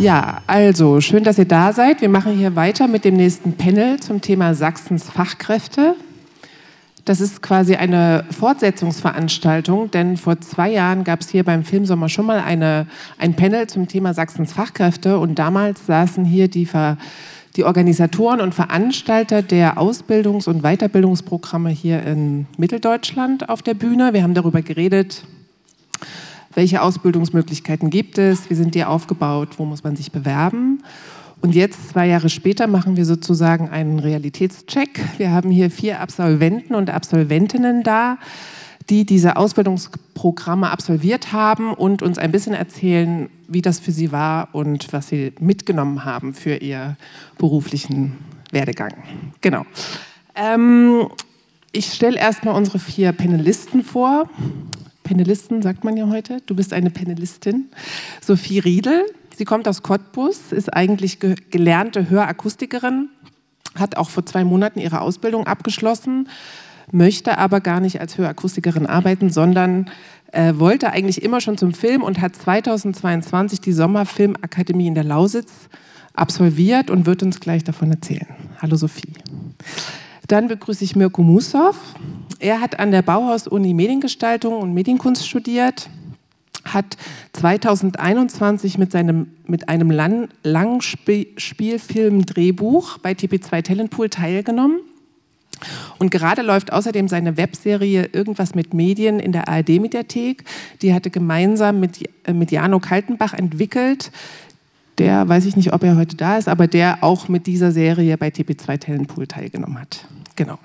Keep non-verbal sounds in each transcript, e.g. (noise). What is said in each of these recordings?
Ja, also schön, dass ihr da seid. Wir machen hier weiter mit dem nächsten Panel zum Thema Sachsens Fachkräfte. Das ist quasi eine Fortsetzungsveranstaltung, denn vor zwei Jahren gab es hier beim Filmsommer schon mal eine, ein Panel zum Thema Sachsens Fachkräfte und damals saßen hier die, Ver, die Organisatoren und Veranstalter der Ausbildungs- und Weiterbildungsprogramme hier in Mitteldeutschland auf der Bühne. Wir haben darüber geredet, welche Ausbildungsmöglichkeiten gibt es, wie sind die aufgebaut, wo muss man sich bewerben. Und jetzt, zwei Jahre später, machen wir sozusagen einen Realitätscheck. Wir haben hier vier Absolventen und Absolventinnen da, die diese Ausbildungsprogramme absolviert haben und uns ein bisschen erzählen, wie das für sie war und was sie mitgenommen haben für ihr beruflichen Werdegang. Genau. Ähm, ich stelle erstmal unsere vier Panelisten vor. Panelisten sagt man ja heute. Du bist eine Panelistin. Sophie Riedel. Sie kommt aus Cottbus, ist eigentlich ge gelernte Hörakustikerin, hat auch vor zwei Monaten ihre Ausbildung abgeschlossen, möchte aber gar nicht als Hörakustikerin arbeiten, sondern äh, wollte eigentlich immer schon zum Film und hat 2022 die Sommerfilmakademie in der Lausitz absolviert und wird uns gleich davon erzählen. Hallo Sophie. Dann begrüße ich Mirko Musow. Er hat an der Bauhaus-Uni Mediengestaltung und Medienkunst studiert, hat 2021 mit, seinem, mit einem Lang Langspielfilm-Drehbuch bei TP2 Talentpool teilgenommen. Und gerade läuft außerdem seine Webserie Irgendwas mit Medien in der ARD-Mediathek. Die hatte gemeinsam mit, äh, mit Jano Kaltenbach entwickelt. Der, weiß ich nicht, ob er heute da ist, aber der auch mit dieser Serie bei TP2 Talentpool teilgenommen hat. Genau.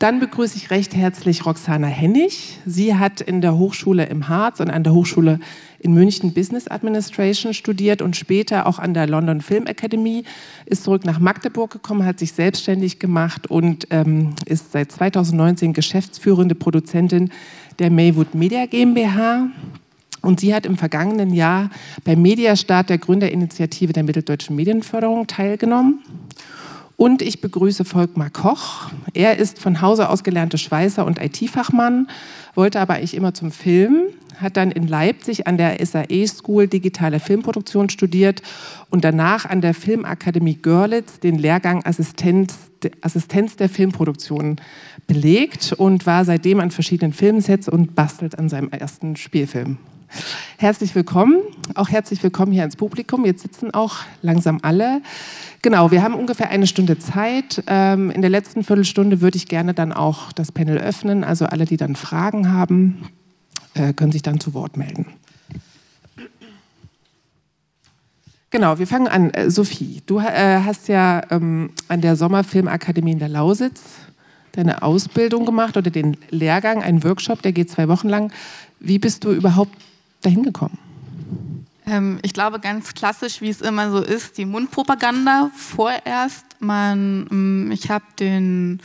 Dann begrüße ich recht herzlich Roxana Hennig. Sie hat in der Hochschule im Harz und an der Hochschule in München Business Administration studiert und später auch an der London Film Academy, ist zurück nach Magdeburg gekommen, hat sich selbstständig gemacht und ähm, ist seit 2019 geschäftsführende Produzentin der Maywood Media GmbH. Und sie hat im vergangenen Jahr beim Mediastart der Gründerinitiative der Mitteldeutschen Medienförderung teilgenommen. Und ich begrüße Volkmar Koch. Er ist von Hause aus gelernter Schweißer und IT-Fachmann, wollte aber eigentlich immer zum Film, hat dann in Leipzig an der SAE School digitale Filmproduktion studiert und danach an der Filmakademie Görlitz den Lehrgang Assistenz, Assistenz der Filmproduktion belegt und war seitdem an verschiedenen Filmsets und bastelt an seinem ersten Spielfilm. Herzlich willkommen, auch herzlich willkommen hier ins Publikum. Jetzt sitzen auch langsam alle. Genau, wir haben ungefähr eine Stunde Zeit. Ähm, in der letzten Viertelstunde würde ich gerne dann auch das Panel öffnen. Also alle, die dann Fragen haben, äh, können sich dann zu Wort melden. Genau, wir fangen an. Äh, Sophie, du äh, hast ja ähm, an der Sommerfilmakademie in der Lausitz deine Ausbildung gemacht oder den Lehrgang, einen Workshop, der geht zwei Wochen lang. Wie bist du überhaupt dahin gekommen? Ähm, ich glaube, ganz klassisch, wie es immer so ist, die Mundpropaganda vorerst. Man, mm, ich habe den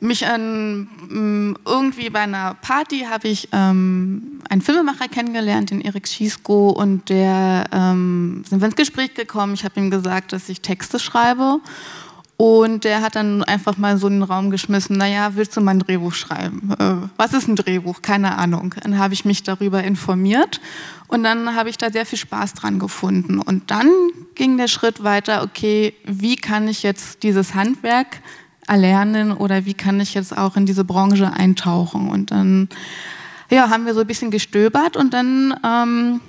mich an mm, irgendwie bei einer Party habe ich ähm, einen Filmemacher kennengelernt, den Erik Schiesko, und der ähm, sind wir ins Gespräch gekommen. Ich habe ihm gesagt, dass ich Texte schreibe. Und der hat dann einfach mal so in den Raum geschmissen, naja, willst du mal ein Drehbuch schreiben? Äh, was ist ein Drehbuch? Keine Ahnung. Dann habe ich mich darüber informiert und dann habe ich da sehr viel Spaß dran gefunden. Und dann ging der Schritt weiter, okay, wie kann ich jetzt dieses Handwerk erlernen oder wie kann ich jetzt auch in diese Branche eintauchen? Und dann ja, haben wir so ein bisschen gestöbert und dann ähm,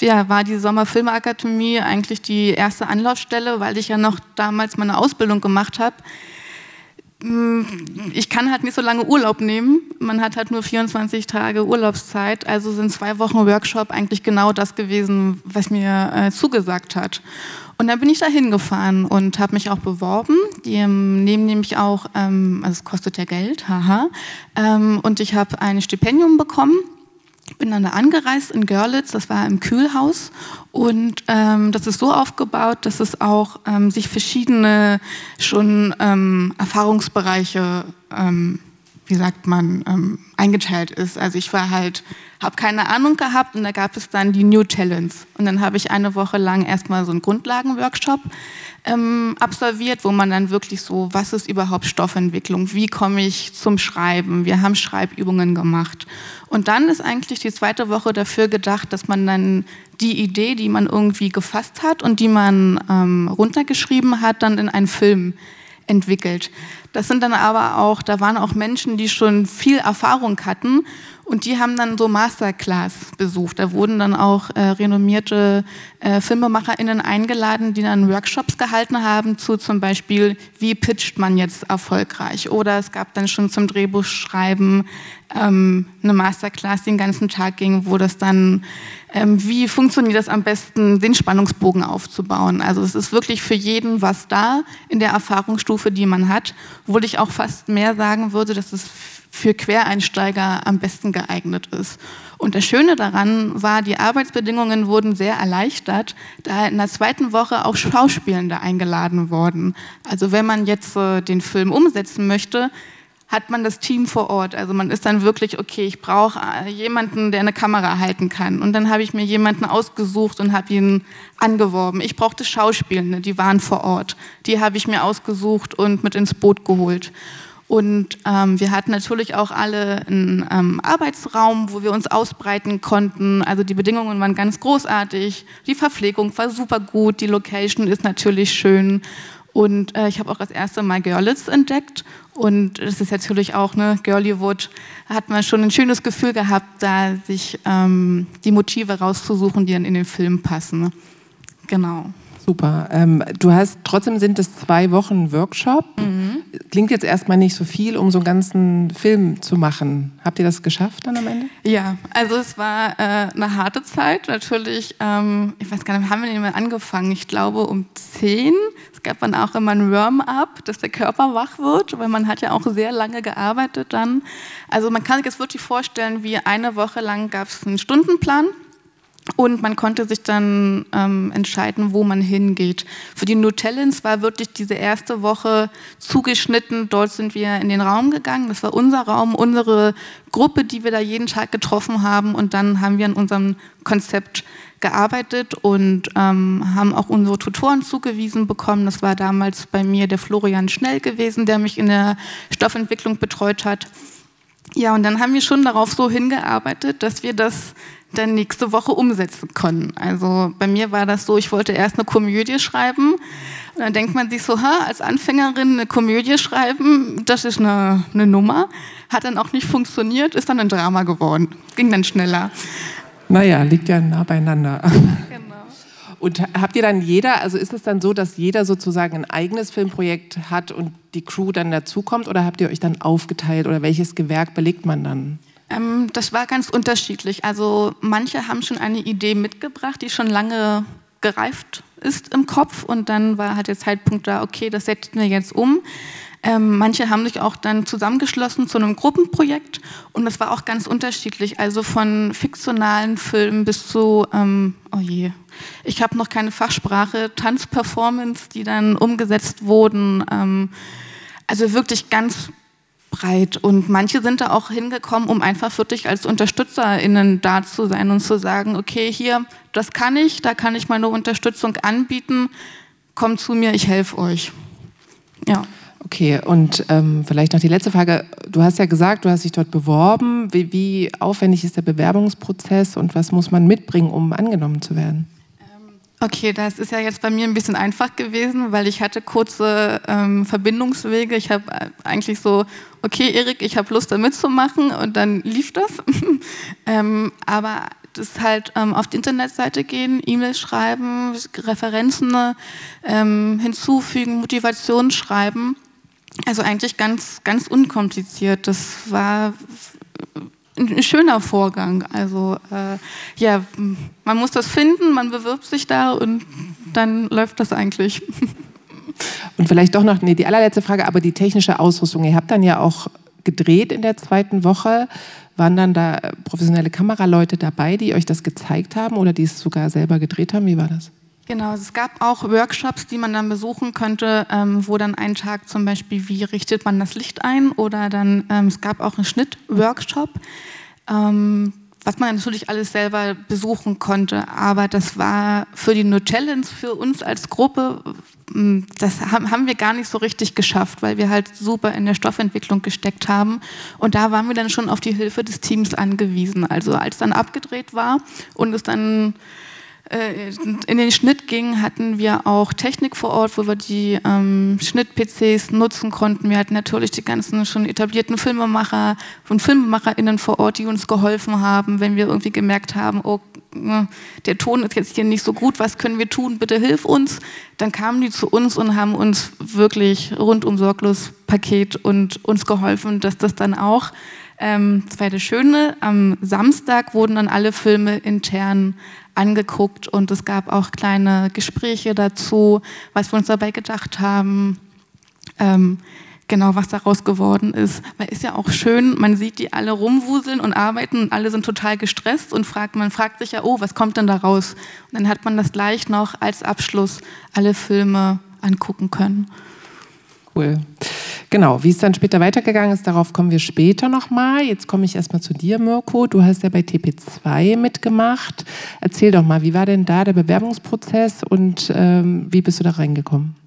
ja, war die Sommerfilmakademie eigentlich die erste Anlaufstelle, weil ich ja noch damals meine Ausbildung gemacht habe. Hm, ich kann halt nicht so lange Urlaub nehmen. Man hat halt nur 24 Tage Urlaubszeit. Also sind zwei Wochen Workshop eigentlich genau das gewesen, was mir äh, zugesagt hat. Und dann bin ich da hingefahren und habe mich auch beworben. Die ähm, nehmen nämlich auch, ähm, also es kostet ja Geld, haha. Ähm, und ich habe ein Stipendium bekommen bin dann da angereist in Görlitz, das war im Kühlhaus. Und ähm, das ist so aufgebaut, dass es auch ähm, sich verschiedene schon ähm, Erfahrungsbereiche ähm, wie sagt man, ähm, eingeteilt ist. Also ich war halt, habe keine Ahnung gehabt und da gab es dann die New Talents. Und dann habe ich eine Woche lang erstmal so einen Grundlagenworkshop ähm, absolviert, wo man dann wirklich so, was ist überhaupt Stoffentwicklung, wie komme ich zum Schreiben, wir haben Schreibübungen gemacht. Und dann ist eigentlich die zweite Woche dafür gedacht, dass man dann die Idee, die man irgendwie gefasst hat und die man ähm, runtergeschrieben hat, dann in einen Film entwickelt. Das sind dann aber auch, da waren auch Menschen, die schon viel Erfahrung hatten und die haben dann so Masterclass besucht. Da wurden dann auch äh, renommierte äh, FilmemacherInnen eingeladen, die dann Workshops gehalten haben zu zum Beispiel, wie pitcht man jetzt erfolgreich? Oder es gab dann schon zum Drehbuchschreiben ähm, eine Masterclass, die den ganzen Tag ging, wo das dann, ähm, wie funktioniert das am besten, den Spannungsbogen aufzubauen. Also es ist wirklich für jeden was da in der Erfahrungsstufe, die man hat, obwohl ich auch fast mehr sagen würde, dass es für Quereinsteiger am besten geeignet ist. Und das Schöne daran war, die Arbeitsbedingungen wurden sehr erleichtert, da in der zweiten Woche auch Schauspielende eingeladen wurden. Also wenn man jetzt äh, den Film umsetzen möchte, hat man das Team vor Ort. Also man ist dann wirklich, okay, ich brauche äh, jemanden, der eine Kamera halten kann. Und dann habe ich mir jemanden ausgesucht und habe ihn angeworben. Ich brauchte Schauspielende, die waren vor Ort. Die habe ich mir ausgesucht und mit ins Boot geholt. Und ähm, wir hatten natürlich auch alle einen ähm, Arbeitsraum, wo wir uns ausbreiten konnten. Also die Bedingungen waren ganz großartig. Die Verpflegung war super gut. Die Location ist natürlich schön. Und äh, ich habe auch das erste Mal Görlitz entdeckt. Und das ist natürlich auch, ne, Girlywood, hat man schon ein schönes Gefühl gehabt, da sich ähm, die Motive rauszusuchen, die dann in den Film passen. Genau. Super. Ähm, du hast, trotzdem sind es zwei Wochen Workshop. Mhm. Klingt jetzt erstmal nicht so viel, um so einen ganzen Film zu machen. Habt ihr das geschafft dann am Ende? Ja, also es war äh, eine harte Zeit. Natürlich, ähm, ich weiß gar nicht, haben wir denn mal angefangen? Ich glaube um zehn. Es gab dann auch immer ein Warm-up, dass der Körper wach wird, weil man hat ja auch sehr lange gearbeitet dann. Also man kann sich das wirklich vorstellen, wie eine Woche lang gab es einen Stundenplan und man konnte sich dann ähm, entscheiden, wo man hingeht. Für die Nutellins war wirklich diese erste Woche zugeschnitten. Dort sind wir in den Raum gegangen. Das war unser Raum, unsere Gruppe, die wir da jeden Tag getroffen haben. Und dann haben wir an unserem Konzept gearbeitet und ähm, haben auch unsere Tutoren zugewiesen bekommen. Das war damals bei mir der Florian Schnell gewesen, der mich in der Stoffentwicklung betreut hat. Ja, und dann haben wir schon darauf so hingearbeitet, dass wir das dann nächste Woche umsetzen können. Also bei mir war das so, ich wollte erst eine Komödie schreiben. Und dann denkt man sich so, ha, als Anfängerin eine Komödie schreiben, das ist eine, eine Nummer. Hat dann auch nicht funktioniert, ist dann ein Drama geworden. Ging dann schneller. Naja, liegt ja nah beieinander. Genau. Und habt ihr dann jeder, also ist es dann so, dass jeder sozusagen ein eigenes Filmprojekt hat und die Crew dann dazukommt oder habt ihr euch dann aufgeteilt oder welches Gewerk belegt man dann? Ähm, das war ganz unterschiedlich. Also manche haben schon eine Idee mitgebracht, die schon lange gereift ist im Kopf und dann war halt der Zeitpunkt da, okay, das setzen wir jetzt um. Ähm, manche haben sich auch dann zusammengeschlossen zu einem Gruppenprojekt und das war auch ganz unterschiedlich. Also von fiktionalen Filmen bis zu, ähm, oh je, ich habe noch keine Fachsprache, Tanzperformance, die dann umgesetzt wurden. Ähm, also wirklich ganz breit. Und manche sind da auch hingekommen, um einfach wirklich als UnterstützerInnen da zu sein und zu sagen, okay, hier, das kann ich, da kann ich meine Unterstützung anbieten, kommt zu mir, ich helfe euch. Ja. Okay, und ähm, vielleicht noch die letzte Frage. Du hast ja gesagt, du hast dich dort beworben. Wie, wie aufwendig ist der Bewerbungsprozess und was muss man mitbringen, um angenommen zu werden? Okay, das ist ja jetzt bei mir ein bisschen einfach gewesen, weil ich hatte kurze ähm, Verbindungswege. Ich habe äh, eigentlich so, okay, Erik, ich habe Lust da mitzumachen und dann lief das. (laughs) ähm, aber das halt ähm, auf die Internetseite gehen, E-Mail schreiben, Referenzen ähm, hinzufügen, Motivation schreiben. Also eigentlich ganz, ganz unkompliziert. Das war ein schöner Vorgang. Also äh, ja, man muss das finden, man bewirbt sich da und dann läuft das eigentlich. (laughs) Und vielleicht doch noch nee, die allerletzte Frage, aber die technische Ausrüstung. Ihr habt dann ja auch gedreht in der zweiten Woche. Waren dann da professionelle Kameraleute dabei, die euch das gezeigt haben oder die es sogar selber gedreht haben? Wie war das? Genau, also es gab auch Workshops, die man dann besuchen könnte, ähm, wo dann ein Tag zum Beispiel, wie richtet man das Licht ein? Oder dann, ähm, es gab auch einen Schnittworkshop, ähm, was man natürlich alles selber besuchen konnte, aber das war für die No Challenge, für uns als Gruppe, das haben wir gar nicht so richtig geschafft, weil wir halt super in der Stoffentwicklung gesteckt haben. Und da waren wir dann schon auf die Hilfe des Teams angewiesen. Also als dann abgedreht war und es dann in den Schnitt ging, hatten wir auch Technik vor Ort, wo wir die ähm, Schnitt-PCs nutzen konnten. Wir hatten natürlich die ganzen schon etablierten Filmemacher und FilmemacherInnen vor Ort, die uns geholfen haben, wenn wir irgendwie gemerkt haben, oh, äh, der Ton ist jetzt hier nicht so gut, was können wir tun, bitte hilf uns. Dann kamen die zu uns und haben uns wirklich rundum sorglos Paket und uns geholfen, dass das dann auch ähm, das war das Schöne, am Samstag wurden dann alle Filme intern angeguckt und es gab auch kleine Gespräche dazu, was wir uns dabei gedacht haben, ähm, genau was daraus geworden ist. Weil ist ja auch schön, man sieht die alle rumwuseln und arbeiten und alle sind total gestresst und fragt, man fragt sich ja, oh, was kommt denn da raus? Und dann hat man das gleich noch als Abschluss alle Filme angucken können. Cool. Genau, wie es dann später weitergegangen ist, darauf kommen wir später nochmal. Jetzt komme ich erstmal zu dir, Mirko. Du hast ja bei TP2 mitgemacht. Erzähl doch mal, wie war denn da der Bewerbungsprozess und ähm, wie bist du da reingekommen?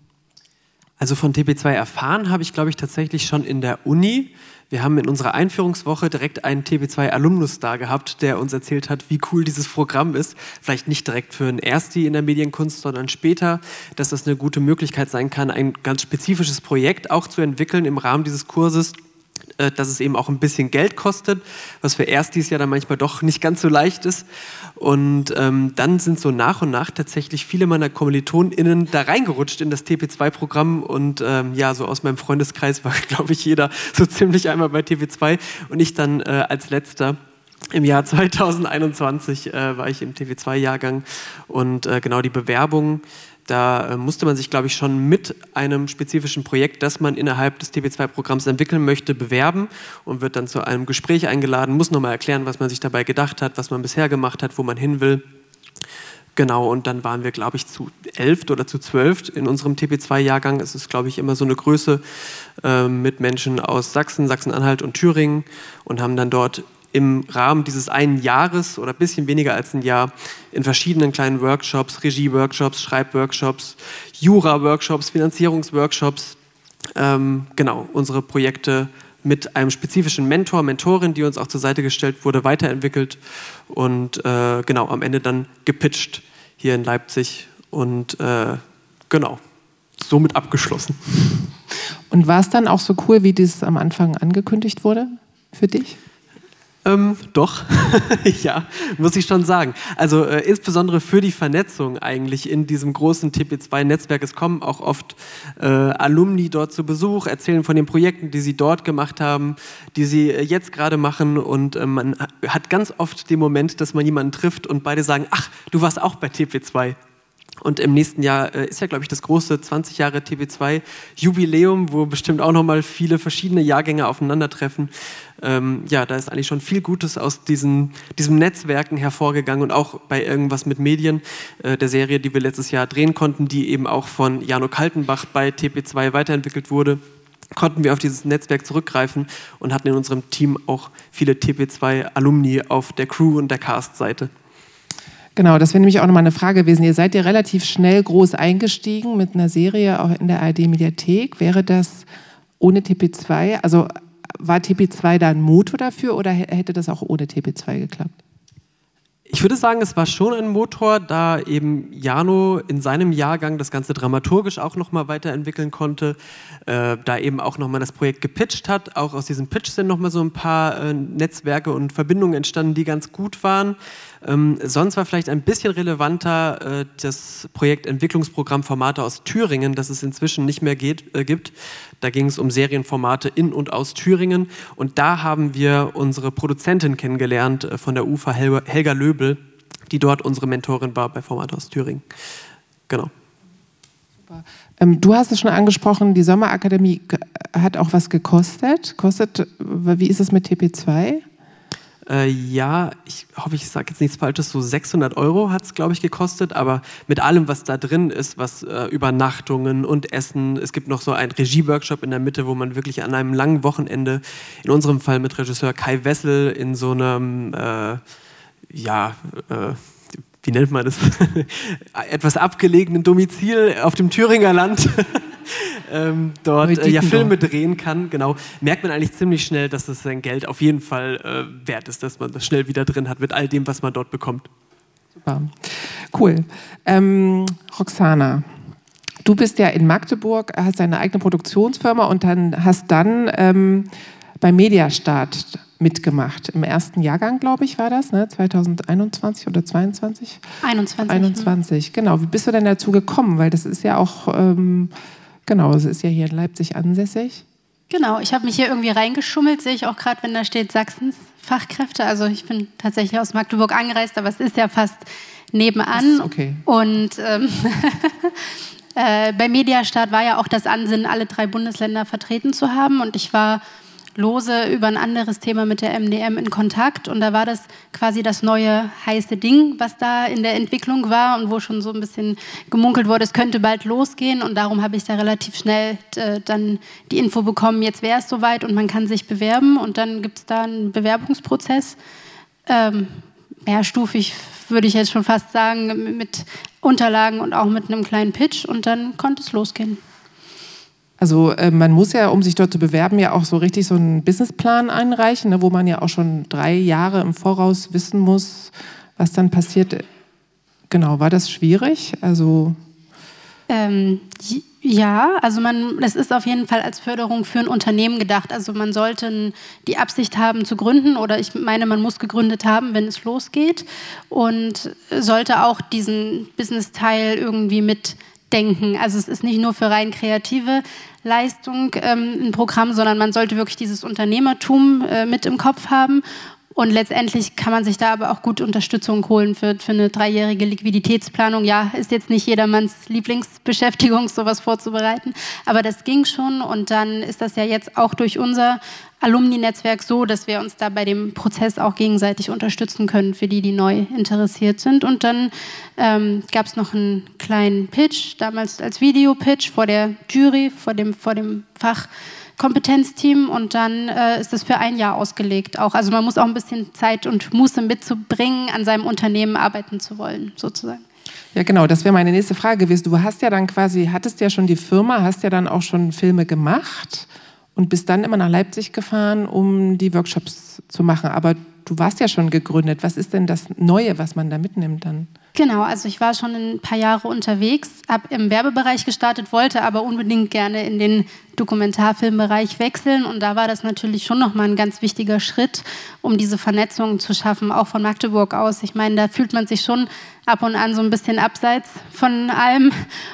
Also von TP2 erfahren habe ich, glaube ich, tatsächlich schon in der Uni. Wir haben in unserer Einführungswoche direkt einen TB2-Alumnus da gehabt, der uns erzählt hat, wie cool dieses Programm ist. Vielleicht nicht direkt für einen Ersti in der Medienkunst, sondern später, dass das eine gute Möglichkeit sein kann, ein ganz spezifisches Projekt auch zu entwickeln im Rahmen dieses Kurses dass es eben auch ein bisschen Geld kostet, was für Erstis ja dann manchmal doch nicht ganz so leicht ist. Und ähm, dann sind so nach und nach tatsächlich viele meiner KommilitonInnen da reingerutscht in das TP2-Programm und ähm, ja, so aus meinem Freundeskreis war, (laughs) glaube ich, jeder so ziemlich einmal bei TP2 und ich dann äh, als letzter. Im Jahr 2021 äh, war ich im TV2-Jahrgang und äh, genau die Bewerbung da äh, musste man sich, glaube ich, schon mit einem spezifischen Projekt, das man innerhalb des TB2-Programms entwickeln möchte, bewerben und wird dann zu einem Gespräch eingeladen, muss nochmal erklären, was man sich dabei gedacht hat, was man bisher gemacht hat, wo man hin will. Genau, und dann waren wir, glaube ich, zu elf oder zu zwölf in unserem TP2-Jahrgang. Es ist, glaube ich, immer so eine Größe äh, mit Menschen aus Sachsen, Sachsen-Anhalt und Thüringen und haben dann dort im Rahmen dieses einen Jahres oder ein bisschen weniger als ein Jahr in verschiedenen kleinen Workshops, Regie-Workshops, Schreib-Workshops, Jura-Workshops, Finanzierungsworkshops, ähm, genau, unsere Projekte mit einem spezifischen Mentor, Mentorin, die uns auch zur Seite gestellt wurde, weiterentwickelt und äh, genau am Ende dann gepitcht hier in Leipzig und äh, genau, somit abgeschlossen. Und war es dann auch so cool, wie das am Anfang angekündigt wurde für dich? Ähm, doch, (laughs) ja, muss ich schon sagen. Also äh, insbesondere für die Vernetzung eigentlich in diesem großen TP2-Netzwerk. Es kommen auch oft äh, Alumni dort zu Besuch, erzählen von den Projekten, die sie dort gemacht haben, die sie äh, jetzt gerade machen. Und äh, man hat ganz oft den Moment, dass man jemanden trifft und beide sagen, ach, du warst auch bei TP2. Und im nächsten Jahr äh, ist ja, glaube ich, das große 20 Jahre TB2-Jubiläum, wo bestimmt auch nochmal viele verschiedene Jahrgänge aufeinandertreffen. Ähm, ja, da ist eigentlich schon viel Gutes aus diesen, diesem Netzwerken hervorgegangen und auch bei irgendwas mit Medien, äh, der Serie, die wir letztes Jahr drehen konnten, die eben auch von Jano Kaltenbach bei TP2 weiterentwickelt wurde konnten wir auf dieses Netzwerk zurückgreifen und hatten in unserem Team auch viele TP2-Alumni auf der Crew- und der Cast-Seite. Genau, das wäre nämlich auch nochmal eine Frage gewesen. Ihr seid ja relativ schnell groß eingestiegen mit einer Serie auch in der ARD-Mediathek. Wäre das ohne TP2, also war TP2 da ein Motor dafür oder hätte das auch ohne TP2 geklappt? Ich würde sagen, es war schon ein Motor, da eben Jano in seinem Jahrgang das Ganze dramaturgisch auch nochmal weiterentwickeln konnte, äh, da eben auch nochmal das Projekt gepitcht hat. Auch aus diesem Pitch sind nochmal so ein paar äh, Netzwerke und Verbindungen entstanden, die ganz gut waren. Ähm, sonst war vielleicht ein bisschen relevanter äh, das Projekt Entwicklungsprogramm Formate aus Thüringen, das es inzwischen nicht mehr geht, äh, gibt. Da ging es um Serienformate in und aus Thüringen. Und da haben wir unsere Produzentin kennengelernt äh, von der UFA, Helga, Helga Löbel, die dort unsere Mentorin war bei Formate aus Thüringen. Genau. Super. Ähm, du hast es schon angesprochen, die Sommerakademie hat auch was gekostet. Kostet, wie ist es mit TP2? Äh, ja, ich hoffe, ich sage jetzt nichts Falsches, so 600 Euro hat es, glaube ich, gekostet, aber mit allem, was da drin ist, was äh, Übernachtungen und Essen, es gibt noch so einen Regieworkshop in der Mitte, wo man wirklich an einem langen Wochenende, in unserem Fall mit Regisseur Kai Wessel, in so einem, äh, ja, äh, wie nennt man das, (laughs) etwas abgelegenen Domizil auf dem Thüringer Land ähm, dort äh, ja Filme drehen kann, genau, merkt man eigentlich ziemlich schnell, dass es sein Geld auf jeden Fall äh, wert ist, dass man das schnell wieder drin hat mit all dem, was man dort bekommt. Super, cool. Ähm, Roxana, du bist ja in Magdeburg, hast deine eigene Produktionsfirma und dann hast dann ähm, beim Mediastart mitgemacht. Im ersten Jahrgang, glaube ich, war das, ne? 2021 oder 22? 21. 21, genau. Wie bist du denn dazu gekommen? Weil das ist ja auch ähm, Genau, es ist ja hier in Leipzig ansässig. Genau, ich habe mich hier irgendwie reingeschummelt, sehe ich auch gerade, wenn da steht Sachsens Fachkräfte. Also ich bin tatsächlich aus Magdeburg angereist, aber es ist ja fast nebenan. okay. Und ähm, (laughs) äh, bei Mediastart war ja auch das Ansinnen, alle drei Bundesländer vertreten zu haben. Und ich war lose über ein anderes Thema mit der MDM in Kontakt und da war das quasi das neue heiße Ding, was da in der Entwicklung war und wo schon so ein bisschen gemunkelt wurde, es könnte bald losgehen und darum habe ich da relativ schnell äh, dann die Info bekommen, jetzt wäre es soweit und man kann sich bewerben und dann gibt es da einen Bewerbungsprozess. Ähm, mehrstufig würde ich jetzt schon fast sagen, mit Unterlagen und auch mit einem kleinen Pitch und dann konnte es losgehen. Also äh, man muss ja, um sich dort zu bewerben, ja auch so richtig so einen Businessplan einreichen, ne, wo man ja auch schon drei Jahre im Voraus wissen muss, was dann passiert. Genau, war das schwierig? Also ähm, ja, also man, das ist auf jeden Fall als Förderung für ein Unternehmen gedacht. Also man sollte die Absicht haben zu gründen oder ich meine, man muss gegründet haben, wenn es losgeht und sollte auch diesen Business-Teil irgendwie mit denken. Also es ist nicht nur für rein kreative Leistung ähm, ein Programm, sondern man sollte wirklich dieses Unternehmertum äh, mit im Kopf haben. Und letztendlich kann man sich da aber auch gut Unterstützung holen für, für eine dreijährige Liquiditätsplanung. Ja, ist jetzt nicht jedermanns Lieblingsbeschäftigung, sowas vorzubereiten, aber das ging schon. Und dann ist das ja jetzt auch durch unser Alumni-Netzwerk so, dass wir uns da bei dem Prozess auch gegenseitig unterstützen können, für die, die neu interessiert sind. Und dann ähm, gab es noch einen kleinen Pitch, damals als Videopitch vor der Jury, vor dem, vor dem Fachkompetenzteam und dann äh, ist es für ein Jahr ausgelegt. Auch. Also man muss auch ein bisschen Zeit und Muße mitzubringen, an seinem Unternehmen arbeiten zu wollen, sozusagen. Ja, genau, das wäre meine nächste Frage gewesen. Du hast ja dann quasi, hattest ja schon die Firma, hast ja dann auch schon Filme gemacht und bist dann immer nach Leipzig gefahren, um die Workshops zu machen. Aber du warst ja schon gegründet. Was ist denn das Neue, was man da mitnimmt dann? Genau, also ich war schon ein paar Jahre unterwegs, habe im Werbebereich gestartet, wollte aber unbedingt gerne in den Dokumentarfilmbereich wechseln und da war das natürlich schon nochmal ein ganz wichtiger Schritt, um diese Vernetzung zu schaffen, auch von Magdeburg aus. Ich meine, da fühlt man sich schon ab und an so ein bisschen abseits von allem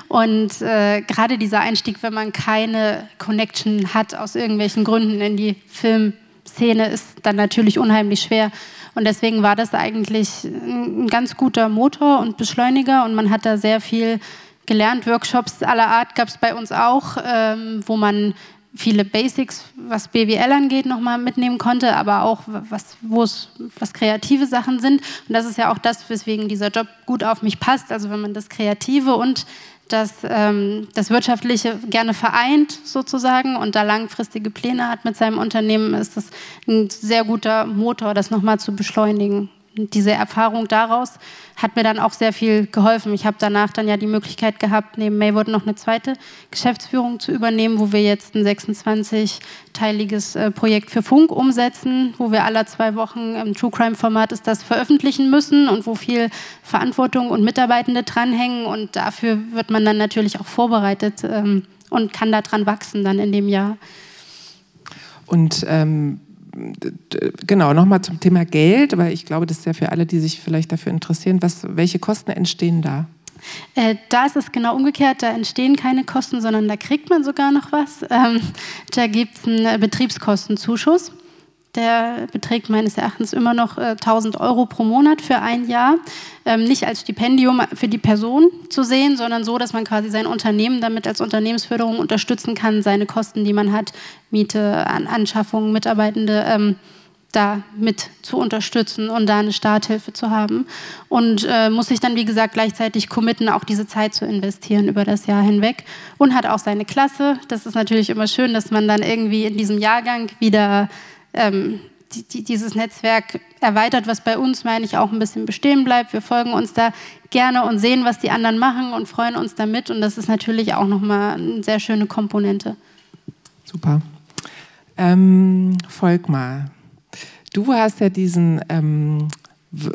und äh, gerade dieser Einstieg, wenn man keine Connection hat aus irgendwelchen Gründen in die Filmszene, ist dann natürlich unheimlich schwer. Und deswegen war das eigentlich ein ganz guter Motor und Beschleuniger und man hat da sehr viel gelernt. Workshops aller Art gab es bei uns auch, ähm, wo man viele Basics, was BWL angeht, nochmal mitnehmen konnte, aber auch was, was kreative Sachen sind. Und das ist ja auch das, weswegen dieser Job gut auf mich passt. Also wenn man das Kreative und das, ähm, das Wirtschaftliche gerne vereint sozusagen und da langfristige Pläne hat mit seinem Unternehmen, ist das ein sehr guter Motor, das nochmal zu beschleunigen diese Erfahrung daraus hat mir dann auch sehr viel geholfen. Ich habe danach dann ja die Möglichkeit gehabt, neben Maywood noch eine zweite Geschäftsführung zu übernehmen, wo wir jetzt ein 26-teiliges äh, Projekt für Funk umsetzen, wo wir alle zwei Wochen im True Crime Format ist das veröffentlichen müssen und wo viel Verantwortung und Mitarbeitende dranhängen und dafür wird man dann natürlich auch vorbereitet ähm, und kann daran wachsen dann in dem Jahr. Und ähm genau, nochmal zum Thema Geld, weil ich glaube, das ist ja für alle, die sich vielleicht dafür interessieren, was, welche Kosten entstehen da? Äh, da ist es genau umgekehrt, da entstehen keine Kosten, sondern da kriegt man sogar noch was. Ähm, da gibt es einen Betriebskostenzuschuss. Der beträgt meines Erachtens immer noch äh, 1000 Euro pro Monat für ein Jahr. Ähm, nicht als Stipendium für die Person zu sehen, sondern so, dass man quasi sein Unternehmen damit als Unternehmensförderung unterstützen kann, seine Kosten, die man hat, Miete, An Anschaffung, Mitarbeitende, ähm, da mit zu unterstützen und da eine Starthilfe zu haben. Und äh, muss sich dann, wie gesagt, gleichzeitig committen, auch diese Zeit zu investieren über das Jahr hinweg. Und hat auch seine Klasse. Das ist natürlich immer schön, dass man dann irgendwie in diesem Jahrgang wieder ähm, die, die, dieses Netzwerk erweitert, was bei uns, meine ich, auch ein bisschen bestehen bleibt. Wir folgen uns da gerne und sehen, was die anderen machen und freuen uns damit. Und das ist natürlich auch nochmal eine sehr schöne Komponente. Super. Ähm, Volkmar, du hast ja diesen, ähm,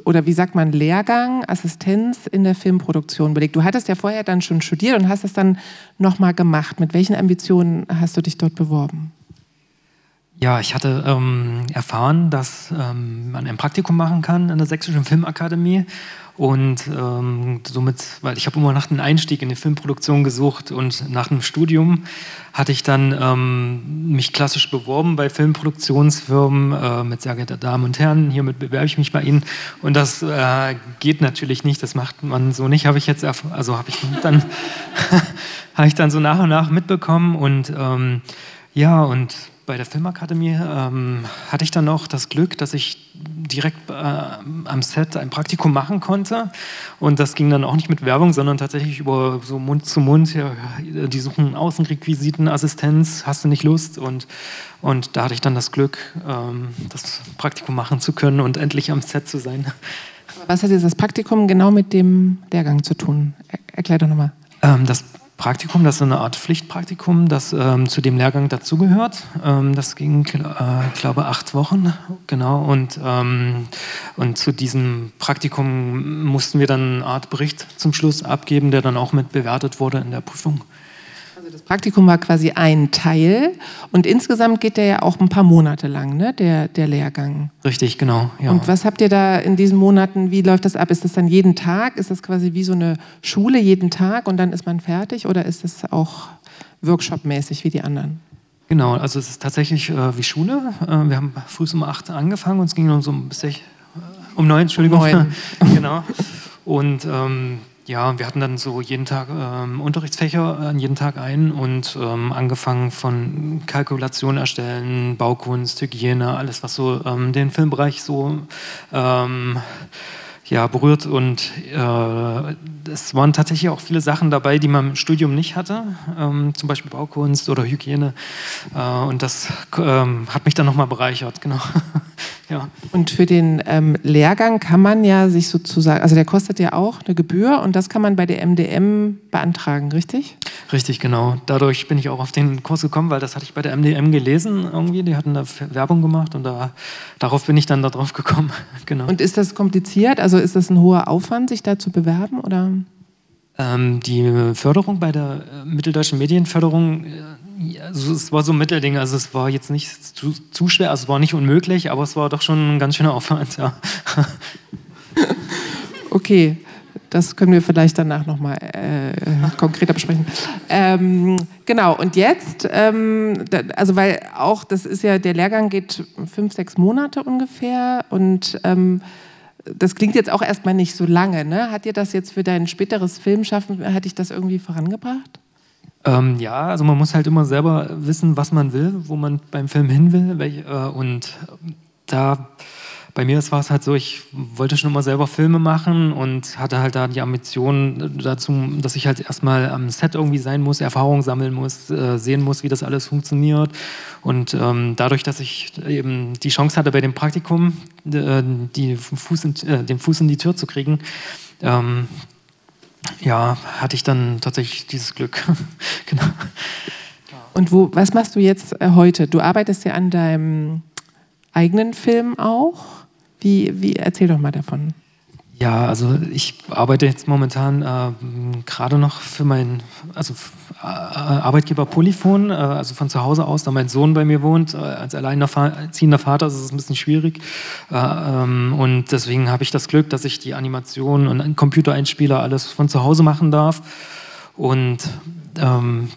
oder wie sagt man, Lehrgang, Assistenz in der Filmproduktion belegt. Du hattest ja vorher dann schon studiert und hast es dann nochmal gemacht. Mit welchen Ambitionen hast du dich dort beworben? Ja, ich hatte ähm, erfahren, dass ähm, man ein Praktikum machen kann an der Sächsischen Filmakademie und ähm, somit, weil ich habe immer nach einem Einstieg in die Filmproduktion gesucht und nach einem Studium hatte ich dann ähm, mich klassisch beworben bei Filmproduktionsfirmen äh, mit sehr geehrten Damen und Herren, hiermit bewerbe ich mich bei Ihnen. Und das äh, geht natürlich nicht, das macht man so nicht, habe ich jetzt, also habe ich (laughs) dann, (laughs) habe ich dann so nach und nach mitbekommen und ähm, ja und bei der Filmakademie ähm, hatte ich dann noch das Glück, dass ich direkt äh, am Set ein Praktikum machen konnte. Und das ging dann auch nicht mit Werbung, sondern tatsächlich über so Mund zu Mund. Ja, die suchen Außenrequisiten, Assistenz, hast du nicht Lust? Und, und da hatte ich dann das Glück, ähm, das Praktikum machen zu können und endlich am Set zu sein. Was hat dieses Praktikum genau mit dem Lehrgang zu tun? erklär doch nochmal. Ähm, das Praktikum, das ist eine Art Pflichtpraktikum, das ähm, zu dem Lehrgang dazugehört. Ähm, das ging, äh, glaube acht Wochen, genau. Und, ähm, und zu diesem Praktikum mussten wir dann eine Art Bericht zum Schluss abgeben, der dann auch mit bewertet wurde in der Prüfung. Praktikum war quasi ein Teil und insgesamt geht der ja auch ein paar Monate lang, ne, der, der Lehrgang. Richtig, genau. Ja. Und was habt ihr da in diesen Monaten, wie läuft das ab? Ist das dann jeden Tag? Ist das quasi wie so eine Schule jeden Tag und dann ist man fertig oder ist das auch workshopmäßig wie die anderen? Genau, also es ist tatsächlich äh, wie Schule. Äh, wir haben früh um acht angefangen und es ging um so um, äh, um neun, Entschuldigung. Um neun. (laughs) genau. Und ähm, ja, wir hatten dann so jeden Tag ähm, Unterrichtsfächer an jeden Tag ein und ähm, angefangen von Kalkulation erstellen, Baukunst, Hygiene, alles was so ähm, den Filmbereich so ähm, ja, berührt und äh, es waren tatsächlich auch viele Sachen dabei, die man im Studium nicht hatte, ähm, zum Beispiel Baukunst oder Hygiene äh, und das ähm, hat mich dann nochmal bereichert, genau. (laughs) ja. Und für den ähm, Lehrgang kann man ja sich sozusagen, also der kostet ja auch eine Gebühr und das kann man bei der MDM beantragen, richtig? Richtig, genau. Dadurch bin ich auch auf den Kurs gekommen, weil das hatte ich bei der MDM gelesen irgendwie, die hatten da Werbung gemacht und da, darauf bin ich dann darauf gekommen, (laughs) genau. Und ist das kompliziert, also ist das ein hoher Aufwand, sich da zu bewerben? Oder? Ähm, die Förderung bei der äh, Mitteldeutschen Medienförderung, äh, also es war so ein Mittelding. Also es war jetzt nicht zu, zu, schwer, also es war nicht unmöglich, aber es war doch schon ein ganz schöner Aufwand. Ja. (laughs) okay, das können wir vielleicht danach nochmal äh, konkreter besprechen. Ähm, genau, und jetzt, ähm, da, also weil auch, das ist ja, der Lehrgang geht fünf, sechs Monate ungefähr und ähm, das klingt jetzt auch erstmal nicht so lange. Ne? Hat dir das jetzt für dein späteres Filmschaffen, hat dich das irgendwie vorangebracht? Ähm, ja, also man muss halt immer selber wissen, was man will, wo man beim Film hin will. Welch, äh, und da bei mir war es halt so, ich wollte schon immer selber Filme machen und hatte halt da die Ambition dazu, dass ich halt erstmal am Set irgendwie sein muss, Erfahrung sammeln muss, äh, sehen muss, wie das alles funktioniert. Und ähm, dadurch, dass ich eben die Chance hatte, bei dem Praktikum äh, Fuß in, äh, den Fuß in die Tür zu kriegen, ähm, ja, hatte ich dann tatsächlich dieses Glück. (laughs) genau. Und wo, was machst du jetzt äh, heute? Du arbeitest ja an deinem eigenen Film auch. Wie, wie, erzähl doch mal davon. Ja, also ich arbeite jetzt momentan äh, gerade noch für meinen also, äh, Arbeitgeber Polyphon, äh, also von zu Hause aus, da mein Sohn bei mir wohnt. Äh, als alleinerziehender Vater ist es ein bisschen schwierig. Äh, ähm, und deswegen habe ich das Glück, dass ich die Animation und Computereinspieler alles von zu Hause machen darf. Und ähm,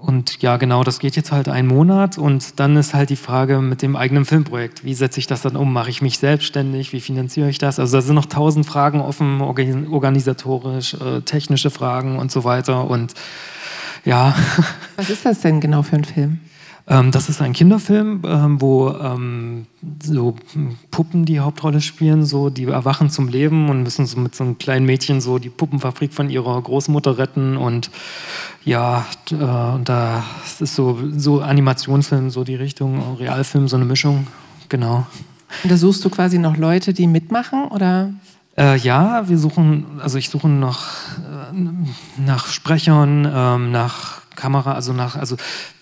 und ja, genau, das geht jetzt halt einen Monat und dann ist halt die Frage mit dem eigenen Filmprojekt. Wie setze ich das dann um? Mache ich mich selbstständig? Wie finanziere ich das? Also da sind noch tausend Fragen offen, organisatorisch, äh, technische Fragen und so weiter. Und ja. Was ist das denn genau für ein Film? Ähm, das ist ein Kinderfilm, ähm, wo ähm, so Puppen die Hauptrolle spielen, so die erwachen zum Leben und müssen so mit so einem kleinen Mädchen so die Puppenfabrik von ihrer Großmutter retten und ja, äh, und da ist so so Animationsfilm, so die Richtung Realfilm, so eine Mischung, genau. Und da suchst du quasi noch Leute, die mitmachen, oder? Äh, ja, wir suchen, also ich suche nach, äh, nach Sprechern, ähm, nach Kamera, also nach, also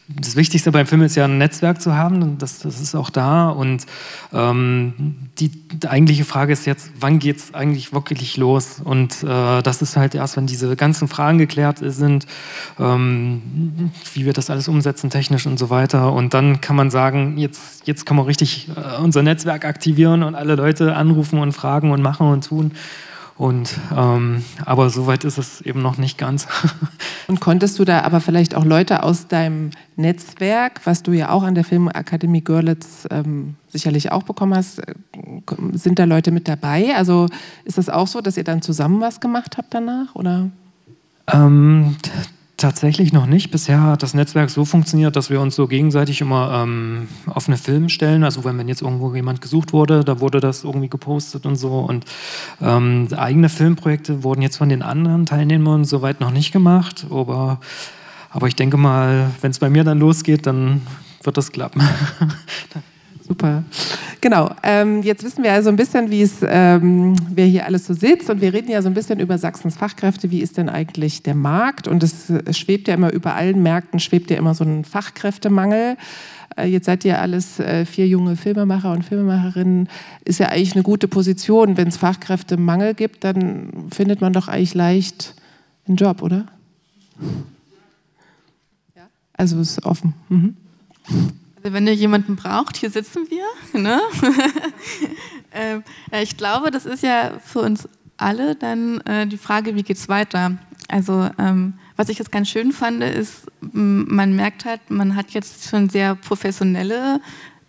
das Wichtigste beim Film ist ja ein Netzwerk zu haben, das, das ist auch da. Und ähm, die, die, eigentliche Frage ist jetzt, wann geht es eigentlich wirklich los? Und äh, das ist halt erst, wenn diese ganzen Fragen geklärt sind, ähm, wie wir das alles umsetzen, technisch und so weiter. Und dann kann man sagen, jetzt, jetzt kann man richtig äh, unser Netzwerk aktivieren und alle Leute anrufen und fragen und machen und tun. Und, ähm, aber soweit ist es eben noch nicht ganz. (laughs) Und konntest du da aber vielleicht auch Leute aus deinem Netzwerk, was du ja auch an der Filmakademie Görlitz ähm, sicherlich auch bekommen hast, äh, sind da Leute mit dabei? Also ist das auch so, dass ihr dann zusammen was gemacht habt danach? Oder? Ähm, Tatsächlich noch nicht. Bisher hat das Netzwerk so funktioniert, dass wir uns so gegenseitig immer ähm, offene Filme stellen. Also wenn jetzt irgendwo jemand gesucht wurde, da wurde das irgendwie gepostet und so. Und ähm, eigene Filmprojekte wurden jetzt von den anderen Teilnehmern soweit noch nicht gemacht. Aber, aber ich denke mal, wenn es bei mir dann losgeht, dann wird das klappen. (laughs) Super. Genau. Ähm, jetzt wissen wir ja so ein bisschen, wie es, ähm, wer hier alles so sitzt. Und wir reden ja so ein bisschen über Sachsens Fachkräfte. Wie ist denn eigentlich der Markt? Und es, es schwebt ja immer über allen Märkten, schwebt ja immer so ein Fachkräftemangel. Äh, jetzt seid ihr alles äh, vier junge Filmemacher und Filmemacherinnen. Ist ja eigentlich eine gute Position. Wenn es Fachkräftemangel gibt, dann findet man doch eigentlich leicht einen Job, oder? Ja. Also ist offen. Mhm. Wenn ihr jemanden braucht, hier sitzen wir. (laughs) Ne? (laughs) ähm, ich glaube, das ist ja für uns alle dann äh, die Frage, wie geht es weiter? Also ähm, was ich jetzt ganz schön fand, ist, man merkt halt, man hat jetzt schon sehr professionelle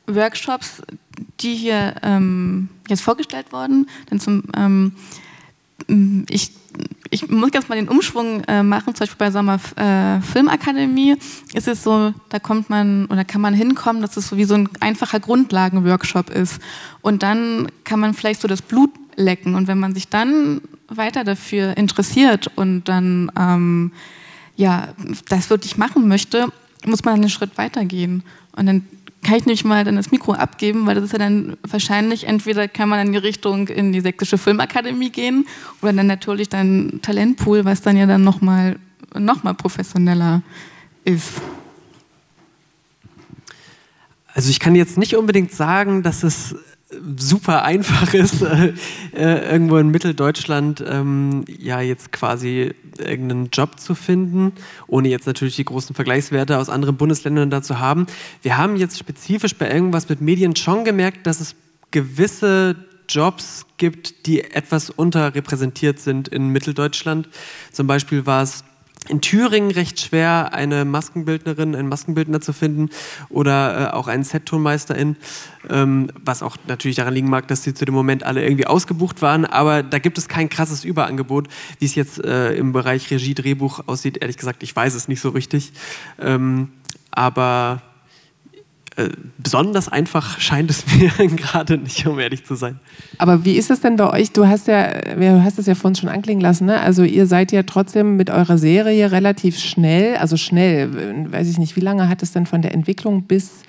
Workshops, die hier ähm, jetzt vorgestellt wurden. Denn zum, ähm, ich ich muss jetzt mal den Umschwung äh, machen, zum Beispiel bei Sommer äh, Filmakademie ist es so, da kommt man oder kann man hinkommen, dass es so wie so ein einfacher Grundlagenworkshop ist. Und dann kann man vielleicht so das Blut lecken. Und wenn man sich dann weiter dafür interessiert und dann ähm, ja, das wirklich machen möchte, muss man einen Schritt weitergehen. Und dann kann ich nicht mal dann das Mikro abgeben, weil das ist ja dann wahrscheinlich, entweder kann man in die Richtung in die Sächsische Filmakademie gehen oder dann natürlich dann Talentpool, was dann ja dann nochmal noch mal professioneller ist. Also ich kann jetzt nicht unbedingt sagen, dass es super einfach ist, (laughs) äh, irgendwo in Mitteldeutschland ähm, ja jetzt quasi irgendeinen Job zu finden, ohne jetzt natürlich die großen Vergleichswerte aus anderen Bundesländern dazu haben. Wir haben jetzt spezifisch bei irgendwas mit Medien schon gemerkt, dass es gewisse Jobs gibt, die etwas unterrepräsentiert sind in Mitteldeutschland. Zum Beispiel war es in Thüringen recht schwer, eine Maskenbildnerin, einen Maskenbildner zu finden oder äh, auch einen Set-Tonmeisterin, ähm, was auch natürlich daran liegen mag, dass sie zu dem Moment alle irgendwie ausgebucht waren, aber da gibt es kein krasses Überangebot, wie es jetzt äh, im Bereich Regie, Drehbuch aussieht. Ehrlich gesagt, ich weiß es nicht so richtig, ähm, aber äh, besonders einfach scheint es (laughs) mir gerade nicht, um ehrlich zu sein. Aber wie ist es denn bei euch? Du hast ja, du hast es ja vorhin schon anklingen lassen, ne? Also ihr seid ja trotzdem mit eurer Serie relativ schnell, also schnell, weiß ich nicht, wie lange hat es denn von der Entwicklung bis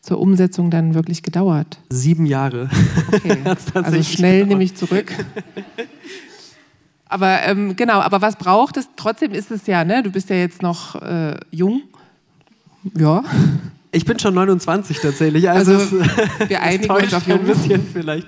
zur Umsetzung dann wirklich gedauert? Sieben Jahre. Okay. (laughs) also schnell gedauert. nehme ich zurück. (laughs) Aber ähm, genau, aber was braucht es? Trotzdem ist es ja, ne? Du bist ja jetzt noch äh, jung. Ja. Ich bin schon 29 tatsächlich. Also, also wir (laughs) einigen uns auf ein bisschen vielleicht.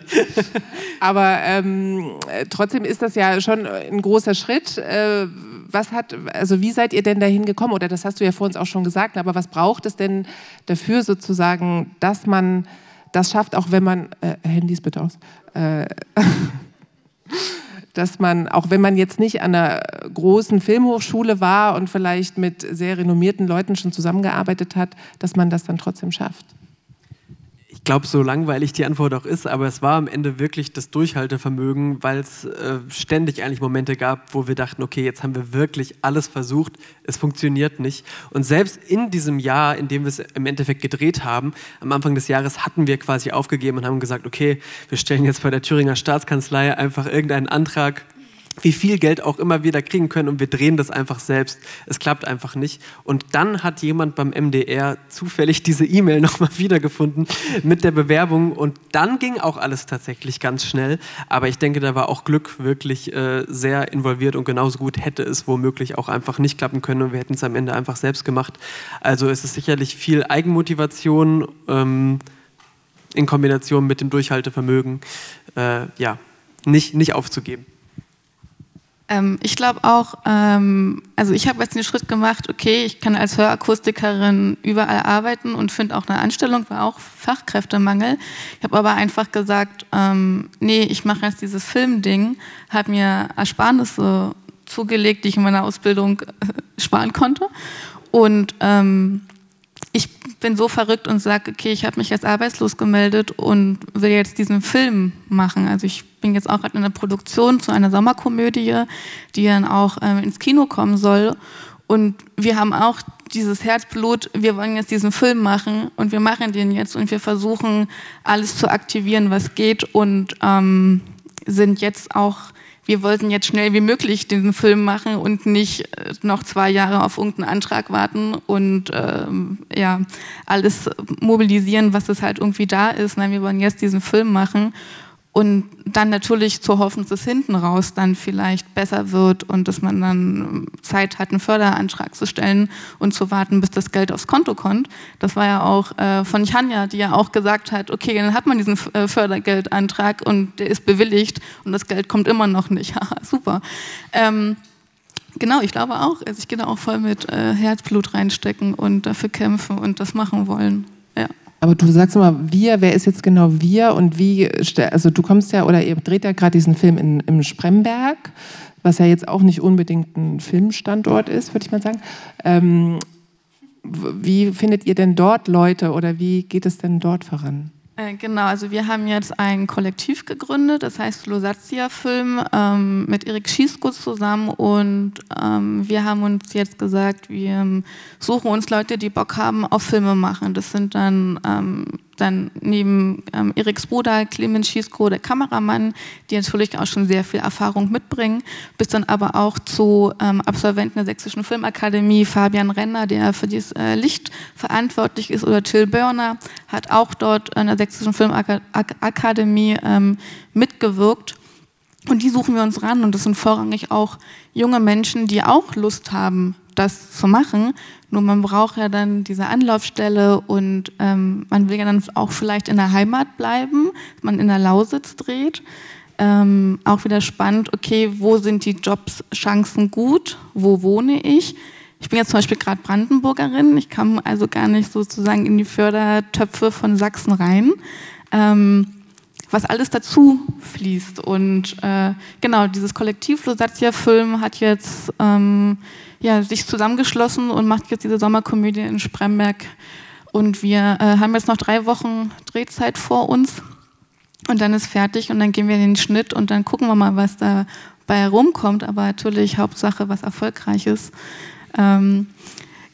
(laughs) Aber ähm, trotzdem ist das ja schon ein großer Schritt. Äh, was hat, also wie seid ihr denn dahin gekommen? Oder das hast du ja vor uns auch schon gesagt. Aber was braucht es denn dafür sozusagen, dass man das schafft, auch wenn man äh, Handys bitte aus. Äh, (laughs) dass man, auch wenn man jetzt nicht an einer großen Filmhochschule war und vielleicht mit sehr renommierten Leuten schon zusammengearbeitet hat, dass man das dann trotzdem schafft? Ich glaube, so langweilig die Antwort auch ist, aber es war am Ende wirklich das Durchhaltevermögen, weil es äh, ständig eigentlich Momente gab, wo wir dachten, okay, jetzt haben wir wirklich alles versucht, es funktioniert nicht. Und selbst in diesem Jahr, in dem wir es im Endeffekt gedreht haben, am Anfang des Jahres hatten wir quasi aufgegeben und haben gesagt, okay, wir stellen jetzt bei der Thüringer Staatskanzlei einfach irgendeinen Antrag wie viel Geld auch immer wir da kriegen können und wir drehen das einfach selbst. Es klappt einfach nicht. Und dann hat jemand beim MDR zufällig diese E-Mail (laughs) nochmal wiedergefunden mit der Bewerbung und dann ging auch alles tatsächlich ganz schnell. Aber ich denke, da war auch Glück wirklich äh, sehr involviert und genauso gut hätte es womöglich auch einfach nicht klappen können und wir hätten es am Ende einfach selbst gemacht. Also es ist sicherlich viel Eigenmotivation ähm, in Kombination mit dem Durchhaltevermögen, äh, ja, nicht, nicht aufzugeben. Ähm, ich glaube auch, ähm, also ich habe jetzt den Schritt gemacht, okay, ich kann als Hörakustikerin überall arbeiten und finde auch eine Anstellung, war auch Fachkräftemangel. Ich habe aber einfach gesagt, ähm, nee, ich mache jetzt dieses Filmding, habe mir Ersparnisse zugelegt, die ich in meiner Ausbildung äh, (laughs) sparen konnte. Und ähm, ich bin so verrückt und sage, okay, ich habe mich jetzt arbeitslos gemeldet und will jetzt diesen Film machen. Also ich bin jetzt auch gerade in der Produktion zu einer Sommerkomödie, die dann auch ähm, ins Kino kommen soll. Und wir haben auch dieses Herzblut, wir wollen jetzt diesen Film machen und wir machen den jetzt und wir versuchen alles zu aktivieren, was geht und ähm, sind jetzt auch wir wollten jetzt schnell wie möglich diesen Film machen und nicht äh, noch zwei Jahre auf irgendeinen Antrag warten und ähm, ja, alles mobilisieren, was es halt irgendwie da ist. Nein, wir wollen jetzt diesen Film machen und dann natürlich zu hoffen, dass es hinten raus dann vielleicht besser wird und dass man dann Zeit hat, einen Förderantrag zu stellen und zu warten, bis das Geld aufs Konto kommt. Das war ja auch äh, von Chanja, die ja auch gesagt hat, okay, dann hat man diesen äh, Fördergeldantrag und der ist bewilligt und das Geld kommt immer noch nicht. (laughs) Haha, super. Ähm, genau, ich glaube auch, also ich gehe da auch voll mit äh, Herzblut reinstecken und dafür kämpfen und das machen wollen. Aber du sagst immer wir, wer ist jetzt genau wir und wie, also du kommst ja oder ihr dreht ja gerade diesen Film in, im Spremberg, was ja jetzt auch nicht unbedingt ein Filmstandort ist, würde ich mal sagen. Ähm, wie findet ihr denn dort Leute oder wie geht es denn dort voran? Äh, genau, also wir haben jetzt ein Kollektiv gegründet, das heißt Losatia Film ähm, mit Erik Schiesko zusammen und ähm, wir haben uns jetzt gesagt, wir ähm, suchen uns Leute, die Bock haben auf Filme machen. Das sind dann ähm, dann neben ähm, Eriks Bruder Clemens Schiesko, der Kameramann, die natürlich auch schon sehr viel Erfahrung mitbringen, bis dann aber auch zu ähm, Absolventen der Sächsischen Filmakademie, Fabian Renner, der für das äh, Licht verantwortlich ist, oder Till Börner, hat auch dort an der Sächsischen Filmakademie ähm, mitgewirkt. Und die suchen wir uns ran und das sind vorrangig auch junge Menschen, die auch Lust haben, das zu machen. Nur man braucht ja dann diese Anlaufstelle und ähm, man will ja dann auch vielleicht in der Heimat bleiben, man in der Lausitz dreht. Ähm, auch wieder spannend, okay, wo sind die Jobschancen gut, wo wohne ich? Ich bin jetzt zum Beispiel gerade Brandenburgerin, ich kam also gar nicht sozusagen in die Fördertöpfe von Sachsen rein. Ähm, was alles dazu fließt. Und äh, genau, dieses Kollektiv Lusatia Film hat jetzt ähm, ja, sich zusammengeschlossen und macht jetzt diese Sommerkomödie in Spremberg. Und wir äh, haben jetzt noch drei Wochen Drehzeit vor uns. Und dann ist fertig und dann gehen wir in den Schnitt und dann gucken wir mal, was da bei rumkommt. Aber natürlich Hauptsache was Erfolgreiches. Ähm,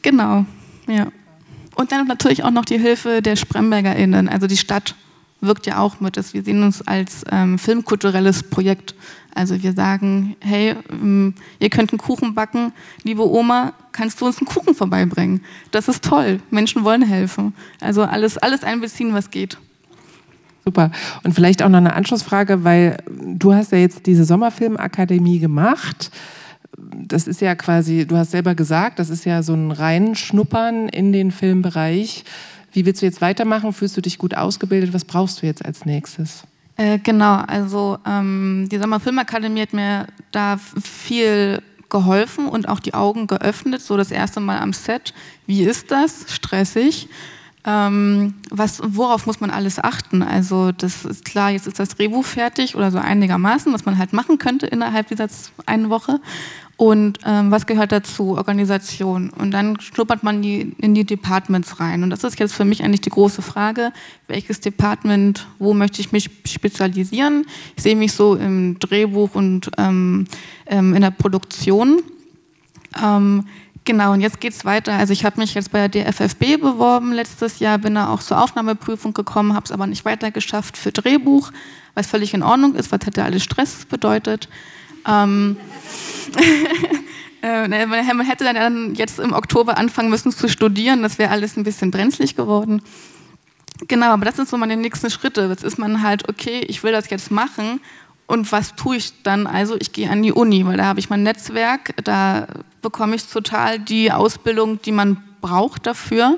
genau, ja. Und dann natürlich auch noch die Hilfe der SprembergerInnen, also die Stadt wirkt ja auch mit. Wir sehen uns als ähm, filmkulturelles Projekt. Also wir sagen, hey, ähm, ihr könnt einen Kuchen backen, liebe Oma, kannst du uns einen Kuchen vorbeibringen? Das ist toll. Menschen wollen helfen. Also alles, alles einbeziehen, was geht. Super. Und vielleicht auch noch eine Anschlussfrage, weil du hast ja jetzt diese Sommerfilmakademie gemacht. Das ist ja quasi, du hast selber gesagt, das ist ja so ein Reinschnuppern in den Filmbereich. Wie willst du jetzt weitermachen? Fühlst du dich gut ausgebildet? Was brauchst du jetzt als nächstes? Äh, genau, also ähm, die Sommerfilmakademie hat mir da viel geholfen und auch die Augen geöffnet, so das erste Mal am Set. Wie ist das? Stressig. Ähm, was, worauf muss man alles achten? Also das ist klar, jetzt ist das Drehbuch fertig oder so einigermaßen, was man halt machen könnte innerhalb dieser einen Woche. Und ähm, was gehört dazu? Organisation. Und dann schnuppert man die, in die Departments rein. Und das ist jetzt für mich eigentlich die große Frage, welches Department, wo möchte ich mich spezialisieren? Ich sehe mich so im Drehbuch und ähm, ähm, in der Produktion. Ähm, Genau, und jetzt geht es weiter. Also ich habe mich jetzt bei der DFFB beworben letztes Jahr, bin da auch zur Aufnahmeprüfung gekommen, habe es aber nicht weiter geschafft für Drehbuch, was völlig in Ordnung ist, was hätte alles Stress bedeutet. Ähm (laughs) äh, ne, man hätte dann jetzt im Oktober anfangen müssen zu studieren, das wäre alles ein bisschen brenzlig geworden. Genau, aber das sind so meine nächsten Schritte. Jetzt ist man halt, okay, ich will das jetzt machen und was tue ich dann? Also ich gehe an die Uni, weil da habe ich mein Netzwerk, da bekomme ich total die Ausbildung, die man braucht dafür.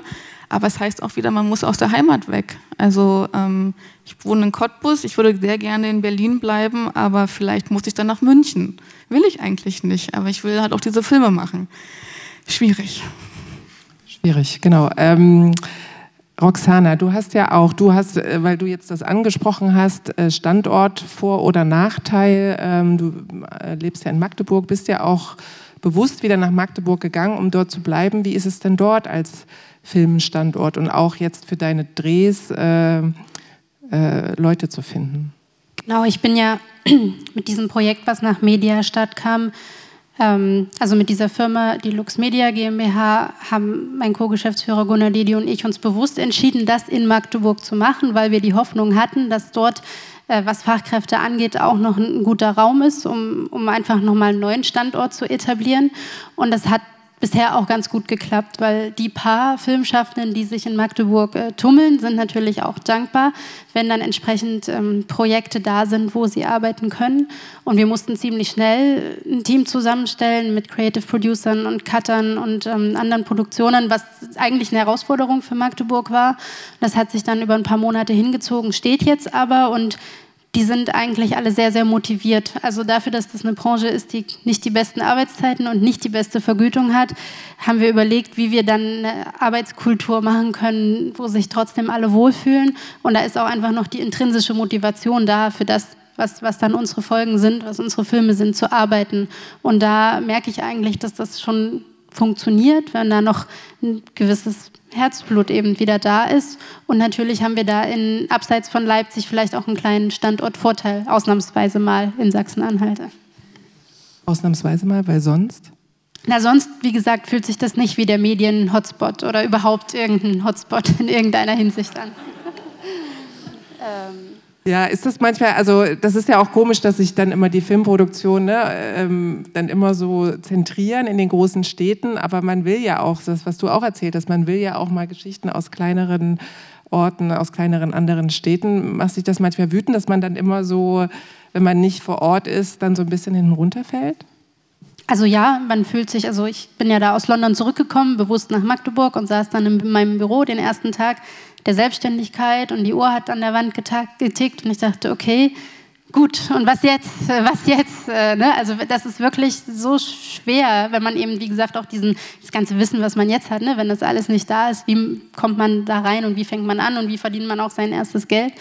Aber es heißt auch wieder, man muss aus der Heimat weg. Also ähm, ich wohne in Cottbus, ich würde sehr gerne in Berlin bleiben, aber vielleicht muss ich dann nach München. Will ich eigentlich nicht, aber ich will halt auch diese Filme machen. Schwierig. Schwierig, genau. Ähm Roxana, du hast ja auch, du hast, äh, weil du jetzt das angesprochen hast, äh, Standort Vor- oder Nachteil. Ähm, du äh, lebst ja in Magdeburg, bist ja auch bewusst wieder nach Magdeburg gegangen, um dort zu bleiben. Wie ist es denn dort als Filmstandort und auch jetzt für deine Drehs äh, äh, Leute zu finden? Genau, ich bin ja (clears throat) mit diesem Projekt, was nach Mediastadt kam, also mit dieser Firma, die Lux Media GmbH, haben mein Co-Geschäftsführer Gunnar Dedi und ich uns bewusst entschieden, das in Magdeburg zu machen, weil wir die Hoffnung hatten, dass dort äh, was Fachkräfte angeht, auch noch ein guter Raum ist, um, um einfach nochmal einen neuen Standort zu etablieren. Und das hat bisher auch ganz gut geklappt, weil die paar Filmschaffenden, die sich in Magdeburg äh, tummeln, sind natürlich auch dankbar, wenn dann entsprechend ähm, Projekte da sind, wo sie arbeiten können. Und wir mussten ziemlich schnell ein Team zusammenstellen mit Creative Producern und Cuttern und ähm, anderen Produktionen, was eigentlich eine Herausforderung für Magdeburg war. Das hat sich dann über ein paar Monate hingezogen, steht jetzt aber und die sind eigentlich alle sehr, sehr motiviert. Also dafür, dass das eine Branche ist, die nicht die besten Arbeitszeiten und nicht die beste Vergütung hat, haben wir überlegt, wie wir dann eine Arbeitskultur machen können, wo sich trotzdem alle wohlfühlen. Und da ist auch einfach noch die intrinsische Motivation da für das, was, was dann unsere Folgen sind, was unsere Filme sind, zu arbeiten. Und da merke ich eigentlich, dass das schon funktioniert, wenn da noch ein gewisses Herzblut eben wieder da ist. Und natürlich haben wir da in abseits von Leipzig vielleicht auch einen kleinen Standortvorteil, ausnahmsweise mal in Sachsen-Anhalt. Ausnahmsweise mal, weil sonst? Na, sonst, wie gesagt, fühlt sich das nicht wie der Medien-Hotspot oder überhaupt irgendein Hotspot in irgendeiner Hinsicht an. ähm. Ja, ist das manchmal, also das ist ja auch komisch, dass sich dann immer die Filmproduktion ne, ähm, dann immer so zentrieren in den großen Städten, aber man will ja auch, das, was du auch erzählt hast, man will ja auch mal Geschichten aus kleineren Orten, aus kleineren anderen Städten. Macht sich das manchmal wütend, dass man dann immer so, wenn man nicht vor Ort ist, dann so ein bisschen hinten runterfällt? Also ja, man fühlt sich, also ich bin ja da aus London zurückgekommen, bewusst nach Magdeburg und saß dann in meinem Büro den ersten Tag der Selbstständigkeit und die Uhr hat an der Wand getickt und ich dachte, okay, gut, und was jetzt? Was jetzt? Äh, ne? Also das ist wirklich so schwer, wenn man eben, wie gesagt, auch diesen, das ganze Wissen, was man jetzt hat, ne? wenn das alles nicht da ist, wie kommt man da rein und wie fängt man an und wie verdient man auch sein erstes Geld?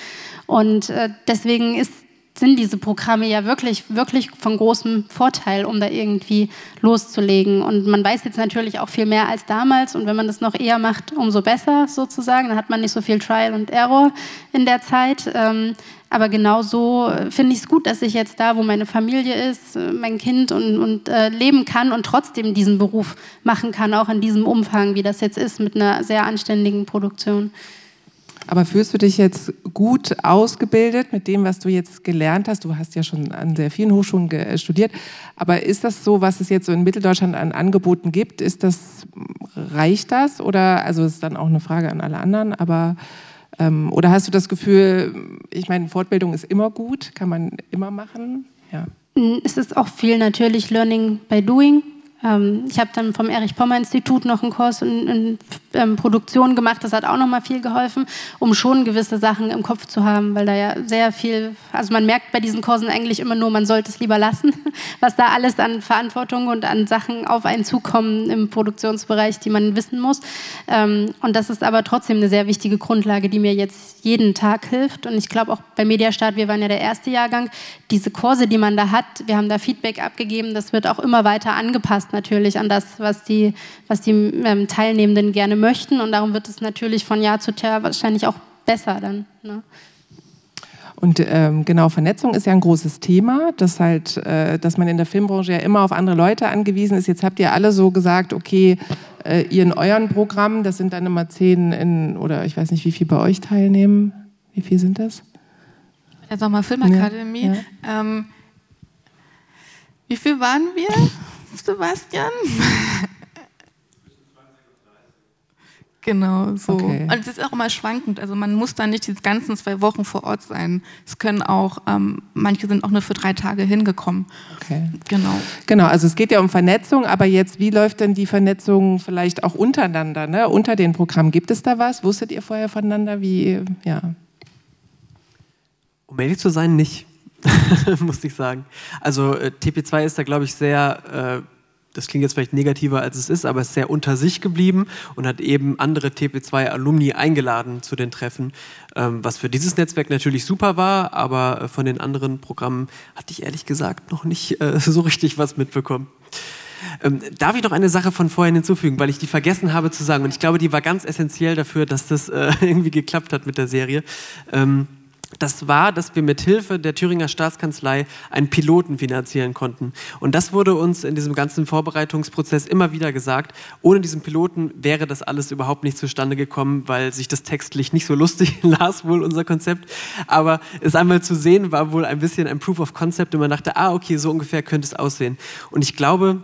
Und äh, deswegen ist sind diese Programme ja wirklich, wirklich von großem Vorteil, um da irgendwie loszulegen. Und man weiß jetzt natürlich auch viel mehr als damals. Und wenn man das noch eher macht, umso besser sozusagen. Dann hat man nicht so viel Trial und Error in der Zeit. Ähm, aber genau so äh, finde ich es gut, dass ich jetzt da, wo meine Familie ist, äh, mein Kind und, und äh, leben kann und trotzdem diesen Beruf machen kann, auch in diesem Umfang, wie das jetzt ist, mit einer sehr anständigen Produktion. Aber fühlst du dich jetzt gut ausgebildet mit dem, was du jetzt gelernt hast? Du hast ja schon an sehr vielen Hochschulen studiert. Aber ist das so, was es jetzt so in Mitteldeutschland an Angeboten gibt? Ist das, reicht das? Oder, also ist dann auch eine Frage an alle anderen, aber, ähm, oder hast du das Gefühl, ich meine, Fortbildung ist immer gut, kann man immer machen? Ja. Es ist auch viel natürlich Learning by Doing. Ähm, ich habe dann vom Erich Pommer Institut noch einen Kurs in, in ähm, Produktion gemacht. Das hat auch nochmal viel geholfen, um schon gewisse Sachen im Kopf zu haben, weil da ja sehr viel, also man merkt bei diesen Kursen eigentlich immer nur, man sollte es lieber lassen, (laughs) was da alles an Verantwortung und an Sachen auf einen zukommen im Produktionsbereich, die man wissen muss. Ähm, und das ist aber trotzdem eine sehr wichtige Grundlage, die mir jetzt jeden Tag hilft. Und ich glaube auch bei Mediastart, wir waren ja der erste Jahrgang, diese Kurse, die man da hat, wir haben da Feedback abgegeben, das wird auch immer weiter angepasst natürlich an das, was die, was die ähm, Teilnehmenden gerne möchten. Und darum wird es natürlich von Jahr zu Jahr wahrscheinlich auch besser dann. Ne? Und ähm, genau, Vernetzung ist ja ein großes Thema, dass halt, äh, dass man in der Filmbranche ja immer auf andere Leute angewiesen ist. Jetzt habt ihr alle so gesagt, okay, äh, ihr in euren Programmen, das sind dann immer zehn in, oder ich weiß nicht, wie viel bei euch teilnehmen. Wie viel sind das? Jetzt nochmal Filmakademie. Ja, ja. Ähm, wie viel waren wir, Sebastian? (laughs) Genau, so. Okay. Und es ist auch immer schwankend. Also man muss da nicht die ganzen zwei Wochen vor Ort sein. Es können auch, ähm, manche sind auch nur für drei Tage hingekommen. Okay. Genau. Genau, also es geht ja um Vernetzung, aber jetzt, wie läuft denn die Vernetzung vielleicht auch untereinander, ne? unter den Programmen? Gibt es da was? Wusstet ihr vorher voneinander? Wie, ja. Um ehrlich zu sein, nicht. (laughs) muss ich sagen. Also äh, TP2 ist da, glaube ich, sehr, äh, das klingt jetzt vielleicht negativer, als es ist, aber ist sehr unter sich geblieben und hat eben andere TP2-Alumni eingeladen zu den Treffen, ähm, was für dieses Netzwerk natürlich super war, aber äh, von den anderen Programmen hatte ich ehrlich gesagt noch nicht (laughs) so richtig was mitbekommen. Ähm, darf ich noch eine Sache von vorhin hinzufügen, weil ich die vergessen habe zu sagen und ich glaube, die war ganz essentiell dafür, dass das äh, (laughs) irgendwie geklappt hat mit der Serie. Ähm, das war, dass wir mit Hilfe der Thüringer Staatskanzlei einen Piloten finanzieren konnten. Und das wurde uns in diesem ganzen Vorbereitungsprozess immer wieder gesagt. Ohne diesen Piloten wäre das alles überhaupt nicht zustande gekommen, weil sich das textlich nicht so lustig (laughs) las, wohl unser Konzept. Aber es einmal zu sehen, war wohl ein bisschen ein Proof of Concept und man dachte, ah, okay, so ungefähr könnte es aussehen. Und ich glaube,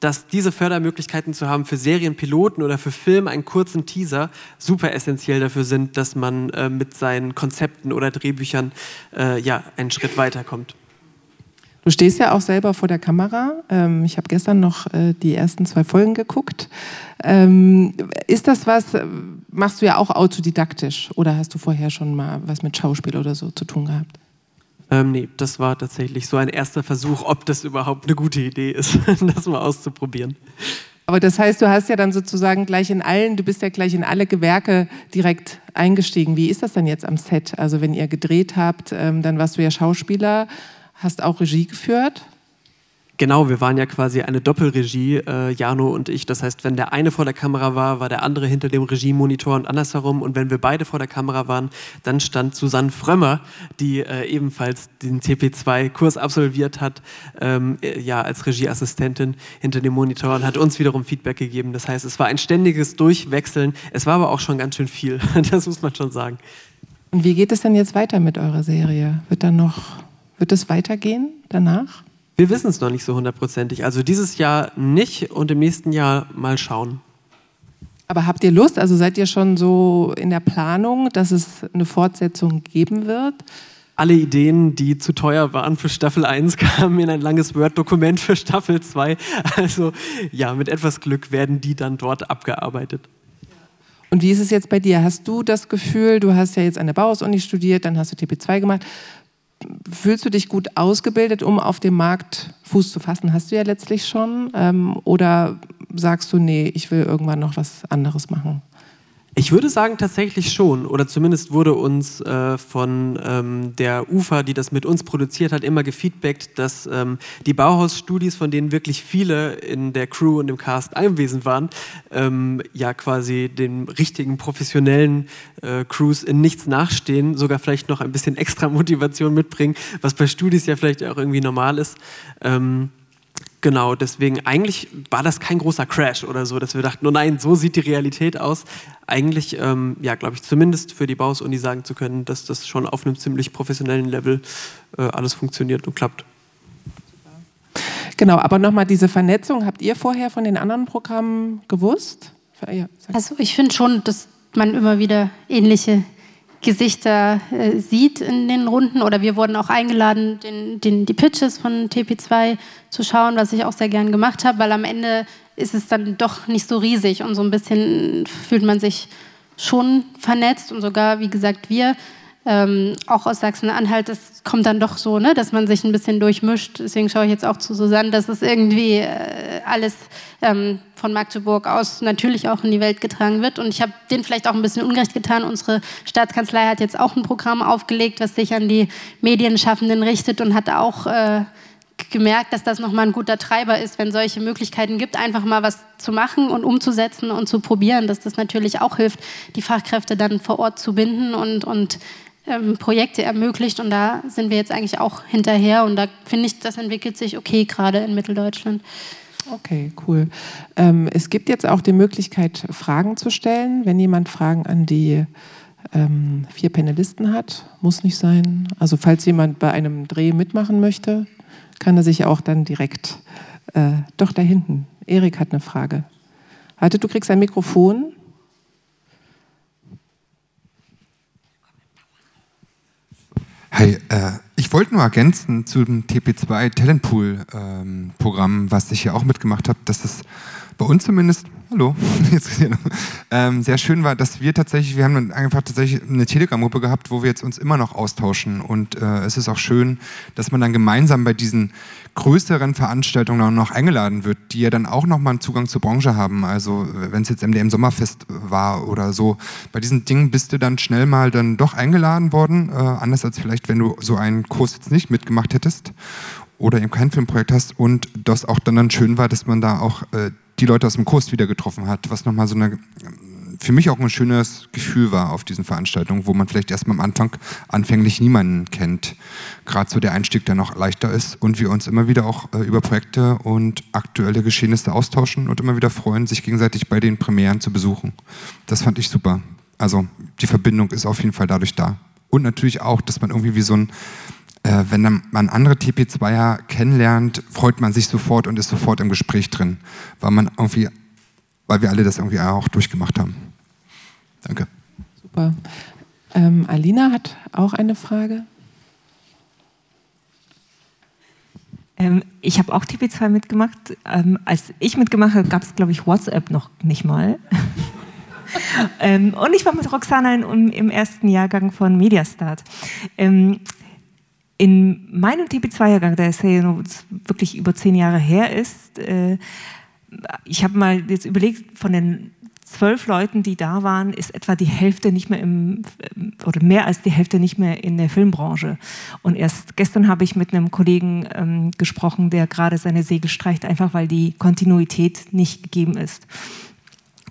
dass diese Fördermöglichkeiten zu haben für Serienpiloten oder für Filme, einen kurzen Teaser, super essentiell dafür sind, dass man äh, mit seinen Konzepten oder Drehbüchern äh, ja, einen Schritt weiterkommt. Du stehst ja auch selber vor der Kamera. Ähm, ich habe gestern noch äh, die ersten zwei Folgen geguckt. Ähm, ist das was, äh, machst du ja auch autodidaktisch oder hast du vorher schon mal was mit Schauspiel oder so zu tun gehabt? Ähm, nee, das war tatsächlich so ein erster Versuch, ob das überhaupt eine gute Idee ist, (laughs) das mal auszuprobieren. Aber das heißt, du hast ja dann sozusagen gleich in allen, du bist ja gleich in alle Gewerke direkt eingestiegen. Wie ist das dann jetzt am Set? Also wenn ihr gedreht habt, ähm, dann warst du ja Schauspieler, hast auch Regie geführt. Genau, wir waren ja quasi eine Doppelregie, äh, Jano und ich. Das heißt, wenn der eine vor der Kamera war, war der andere hinter dem Regiemonitor und andersherum. Und wenn wir beide vor der Kamera waren, dann stand Susanne Frömmer, die äh, ebenfalls den TP2-Kurs absolviert hat, ähm, äh, ja, als Regieassistentin hinter dem Monitor und hat uns wiederum Feedback gegeben. Das heißt, es war ein ständiges Durchwechseln. Es war aber auch schon ganz schön viel. (laughs) das muss man schon sagen. Und wie geht es denn jetzt weiter mit eurer Serie? Wird dann noch, wird es weitergehen danach? Wir wissen es noch nicht so hundertprozentig. Also dieses Jahr nicht und im nächsten Jahr mal schauen. Aber habt ihr Lust? Also seid ihr schon so in der Planung, dass es eine Fortsetzung geben wird? Alle Ideen, die zu teuer waren für Staffel 1, (laughs) kamen in ein langes Word-Dokument für Staffel 2. Also ja, mit etwas Glück werden die dann dort abgearbeitet. Und wie ist es jetzt bei dir? Hast du das Gefühl, du hast ja jetzt an der Bauhaus-Uni studiert, dann hast du TP2 gemacht fühlst du dich gut ausgebildet, um auf dem Markt Fuß zu fassen? Hast du ja letztlich schon. Ähm, oder sagst du, nee, ich will irgendwann noch was anderes machen? Ich würde sagen tatsächlich schon, oder zumindest wurde uns äh, von ähm, der UFA, die das mit uns produziert hat, immer gefeedbackt, dass ähm, die Bauhaus-Studis, von denen wirklich viele in der Crew und im Cast anwesend waren, ähm, ja quasi den richtigen professionellen äh, Crews in nichts nachstehen, sogar vielleicht noch ein bisschen extra Motivation mitbringen, was bei Studis ja vielleicht auch irgendwie normal ist. Genau, deswegen eigentlich war das kein großer Crash oder so, dass wir dachten, oh nein, so sieht die Realität aus. Eigentlich, ähm, ja, glaube ich, zumindest für die Baus-Uni sagen zu können, dass das schon auf einem ziemlich professionellen Level äh, alles funktioniert und klappt. Genau, aber nochmal diese Vernetzung, habt ihr vorher von den anderen Programmen gewusst? Ja, also ich finde schon, dass man immer wieder ähnliche Gesichter äh, sieht in den Runden. Oder wir wurden auch eingeladen, den, den, die Pitches von TP2 zu schauen, was ich auch sehr gern gemacht habe, weil am Ende ist es dann doch nicht so riesig und so ein bisschen fühlt man sich schon vernetzt und sogar, wie gesagt, wir ähm, auch aus Sachsen-Anhalt, das kommt dann doch so, ne, dass man sich ein bisschen durchmischt. Deswegen schaue ich jetzt auch zu Susanne, dass es irgendwie äh, alles ähm, von Magdeburg aus natürlich auch in die Welt getragen wird. Und ich habe denen vielleicht auch ein bisschen Unrecht getan. Unsere Staatskanzlei hat jetzt auch ein Programm aufgelegt, was sich an die Medienschaffenden richtet und hat auch äh, gemerkt, dass das nochmal ein guter Treiber ist, wenn solche Möglichkeiten gibt, einfach mal was zu machen und umzusetzen und zu probieren, dass das natürlich auch hilft, die Fachkräfte dann vor Ort zu binden und, und ähm, Projekte ermöglicht und da sind wir jetzt eigentlich auch hinterher und da finde ich, das entwickelt sich okay gerade in Mitteldeutschland. Okay, cool. Ähm, es gibt jetzt auch die Möglichkeit, Fragen zu stellen. Wenn jemand Fragen an die ähm, vier Panelisten hat, muss nicht sein. Also falls jemand bei einem Dreh mitmachen möchte, kann er sich auch dann direkt, äh, doch da hinten. Erik hat eine Frage. Warte, du kriegst ein Mikrofon. Hey, äh, wollte nur ergänzen zu dem TP2 Talentpool-Programm, ähm, was ich ja auch mitgemacht habe, dass es bei uns zumindest, hallo, (laughs) ähm, sehr schön war, dass wir tatsächlich, wir haben einfach tatsächlich eine Telegram-Gruppe gehabt, wo wir jetzt uns immer noch austauschen. Und äh, es ist auch schön, dass man dann gemeinsam bei diesen größeren Veranstaltungen noch eingeladen wird, die ja dann auch nochmal einen Zugang zur Branche haben. Also wenn es jetzt MDM Sommerfest war oder so, bei diesen Dingen bist du dann schnell mal dann doch eingeladen worden, äh, anders als vielleicht, wenn du so einen Kurs jetzt nicht mitgemacht hättest oder eben kein Filmprojekt hast und das auch dann, dann schön war, dass man da auch äh, die Leute aus dem Kurs wieder getroffen hat, was nochmal so eine, für mich auch ein schönes Gefühl war auf diesen Veranstaltungen, wo man vielleicht erstmal am Anfang anfänglich niemanden kennt. Gerade so der Einstieg, der noch leichter ist und wir uns immer wieder auch äh, über Projekte und aktuelle Geschehnisse austauschen und immer wieder freuen, sich gegenseitig bei den Premieren zu besuchen. Das fand ich super. Also die Verbindung ist auf jeden Fall dadurch da. Und natürlich auch, dass man irgendwie wie so ein äh, wenn man andere TP2er kennenlernt, freut man sich sofort und ist sofort im Gespräch drin, weil man irgendwie, weil wir alle das irgendwie auch durchgemacht haben. Danke. Super. Ähm, Alina hat auch eine Frage. Ähm, ich habe auch TP2 mitgemacht. Ähm, als ich mitgemacht habe, gab es, glaube ich, WhatsApp noch nicht mal. (laughs) ähm, und ich war mit Roxana im, im ersten Jahrgang von Mediastart. In meinem TP2-Jahrgang, der ist ja wirklich über zehn Jahre her ist, äh, ich habe mal jetzt überlegt, von den zwölf Leuten, die da waren, ist etwa die Hälfte nicht mehr im, oder mehr als die Hälfte nicht mehr in der Filmbranche. Und erst gestern habe ich mit einem Kollegen ähm, gesprochen, der gerade seine Segel streicht, einfach weil die Kontinuität nicht gegeben ist.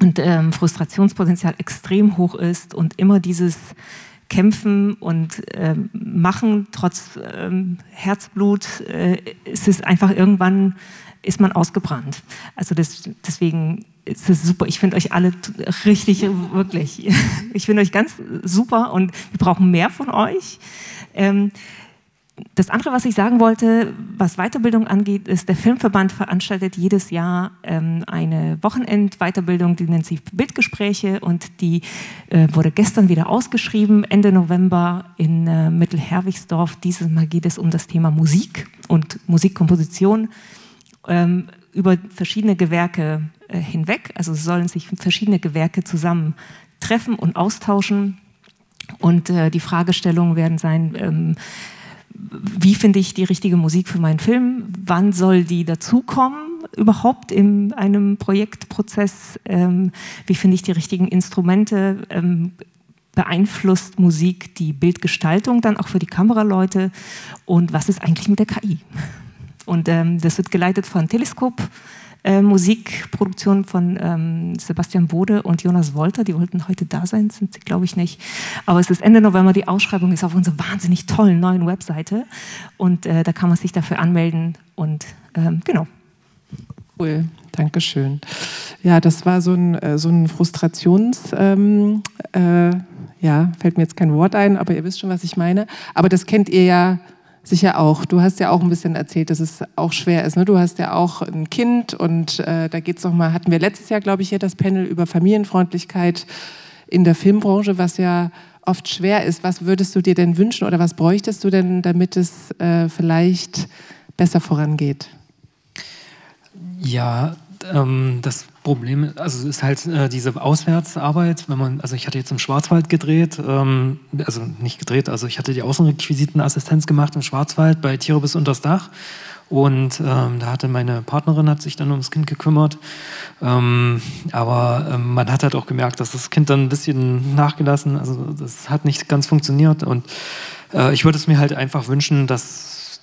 Und ähm, Frustrationspotenzial extrem hoch ist und immer dieses kämpfen und äh, machen, trotz ähm, Herzblut, äh, ist es einfach irgendwann, ist man ausgebrannt. Also das, deswegen ist es super. Ich finde euch alle richtig, wirklich. (laughs) Ich finde euch ganz super und wir brauchen mehr von euch. Ähm, das andere, was ich sagen wollte, was Weiterbildung angeht, ist, der Filmverband veranstaltet jedes Jahr ähm, eine Wochenend-Weiterbildung, die nennt sich Bildgespräche und die äh, wurde gestern wieder ausgeschrieben, Ende November in äh, Mittelherwigsdorf. Dieses Mal geht es um das Thema Musik und Musikkomposition ähm, über verschiedene Gewerke äh, hinweg. Also sollen sich verschiedene Gewerke zusammen treffen und austauschen. Und äh, die Fragestellungen werden sein, ähm, wie finde ich die richtige Musik für meinen Film? Wann soll die dazukommen überhaupt in einem Projektprozess? Ähm, wie finde ich die richtigen Instrumente? Ähm, beeinflusst Musik die Bildgestaltung dann auch für die Kameraleute? Und was ist eigentlich mit der KI? Und ähm, das wird geleitet von Teleskop äh, Musikproduktion von ähm, Sebastian Bode und Jonas Wolter. Die wollten heute da sein, sind sie, glaube ich, nicht. Aber es ist Ende November, die Ausschreibung ist auf unserer wahnsinnig tollen neuen Webseite. Und äh, da kann man sich dafür anmelden. Und ähm, genau. Cool, Dankeschön. Ja, das war so ein, äh, so ein Frustrations... Ähm, äh, ja, fällt mir jetzt kein Wort ein, aber ihr wisst schon, was ich meine. Aber das kennt ihr ja Sicher auch. Du hast ja auch ein bisschen erzählt, dass es auch schwer ist. Ne? Du hast ja auch ein Kind und äh, da geht es nochmal, hatten wir letztes Jahr, glaube ich, hier das Panel über Familienfreundlichkeit in der Filmbranche, was ja oft schwer ist. Was würdest du dir denn wünschen oder was bräuchtest du denn, damit es äh, vielleicht besser vorangeht? Ja, ähm, das Problem, also ist halt äh, diese Auswärtsarbeit, wenn man, also ich hatte jetzt im Schwarzwald gedreht, ähm, also nicht gedreht, also ich hatte die Außenrequisitenassistenz gemacht im Schwarzwald bei Tiere bis unters Dach. Und ähm, da hatte meine Partnerin hat sich dann ums Kind gekümmert, ähm, aber ähm, man hat halt auch gemerkt, dass das Kind dann ein bisschen nachgelassen, also das hat nicht ganz funktioniert. Und äh, ich würde es mir halt einfach wünschen, dass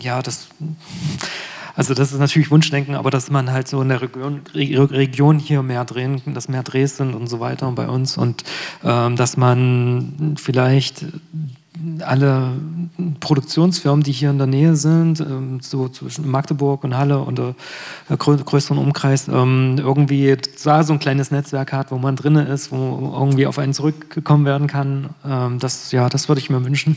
ja, das also das ist natürlich Wunschdenken, aber dass man halt so in der Region, Region hier mehr drehen, dass mehr Drehs sind und so weiter bei uns und ähm, dass man vielleicht alle Produktionsfirmen, die hier in der Nähe sind, ähm, so zwischen Magdeburg und Halle und äh, größeren Umkreis, ähm, irgendwie da so ein kleines Netzwerk hat, wo man drin ist, wo irgendwie auf einen zurückgekommen werden kann. Ähm, das, ja, das würde ich mir wünschen.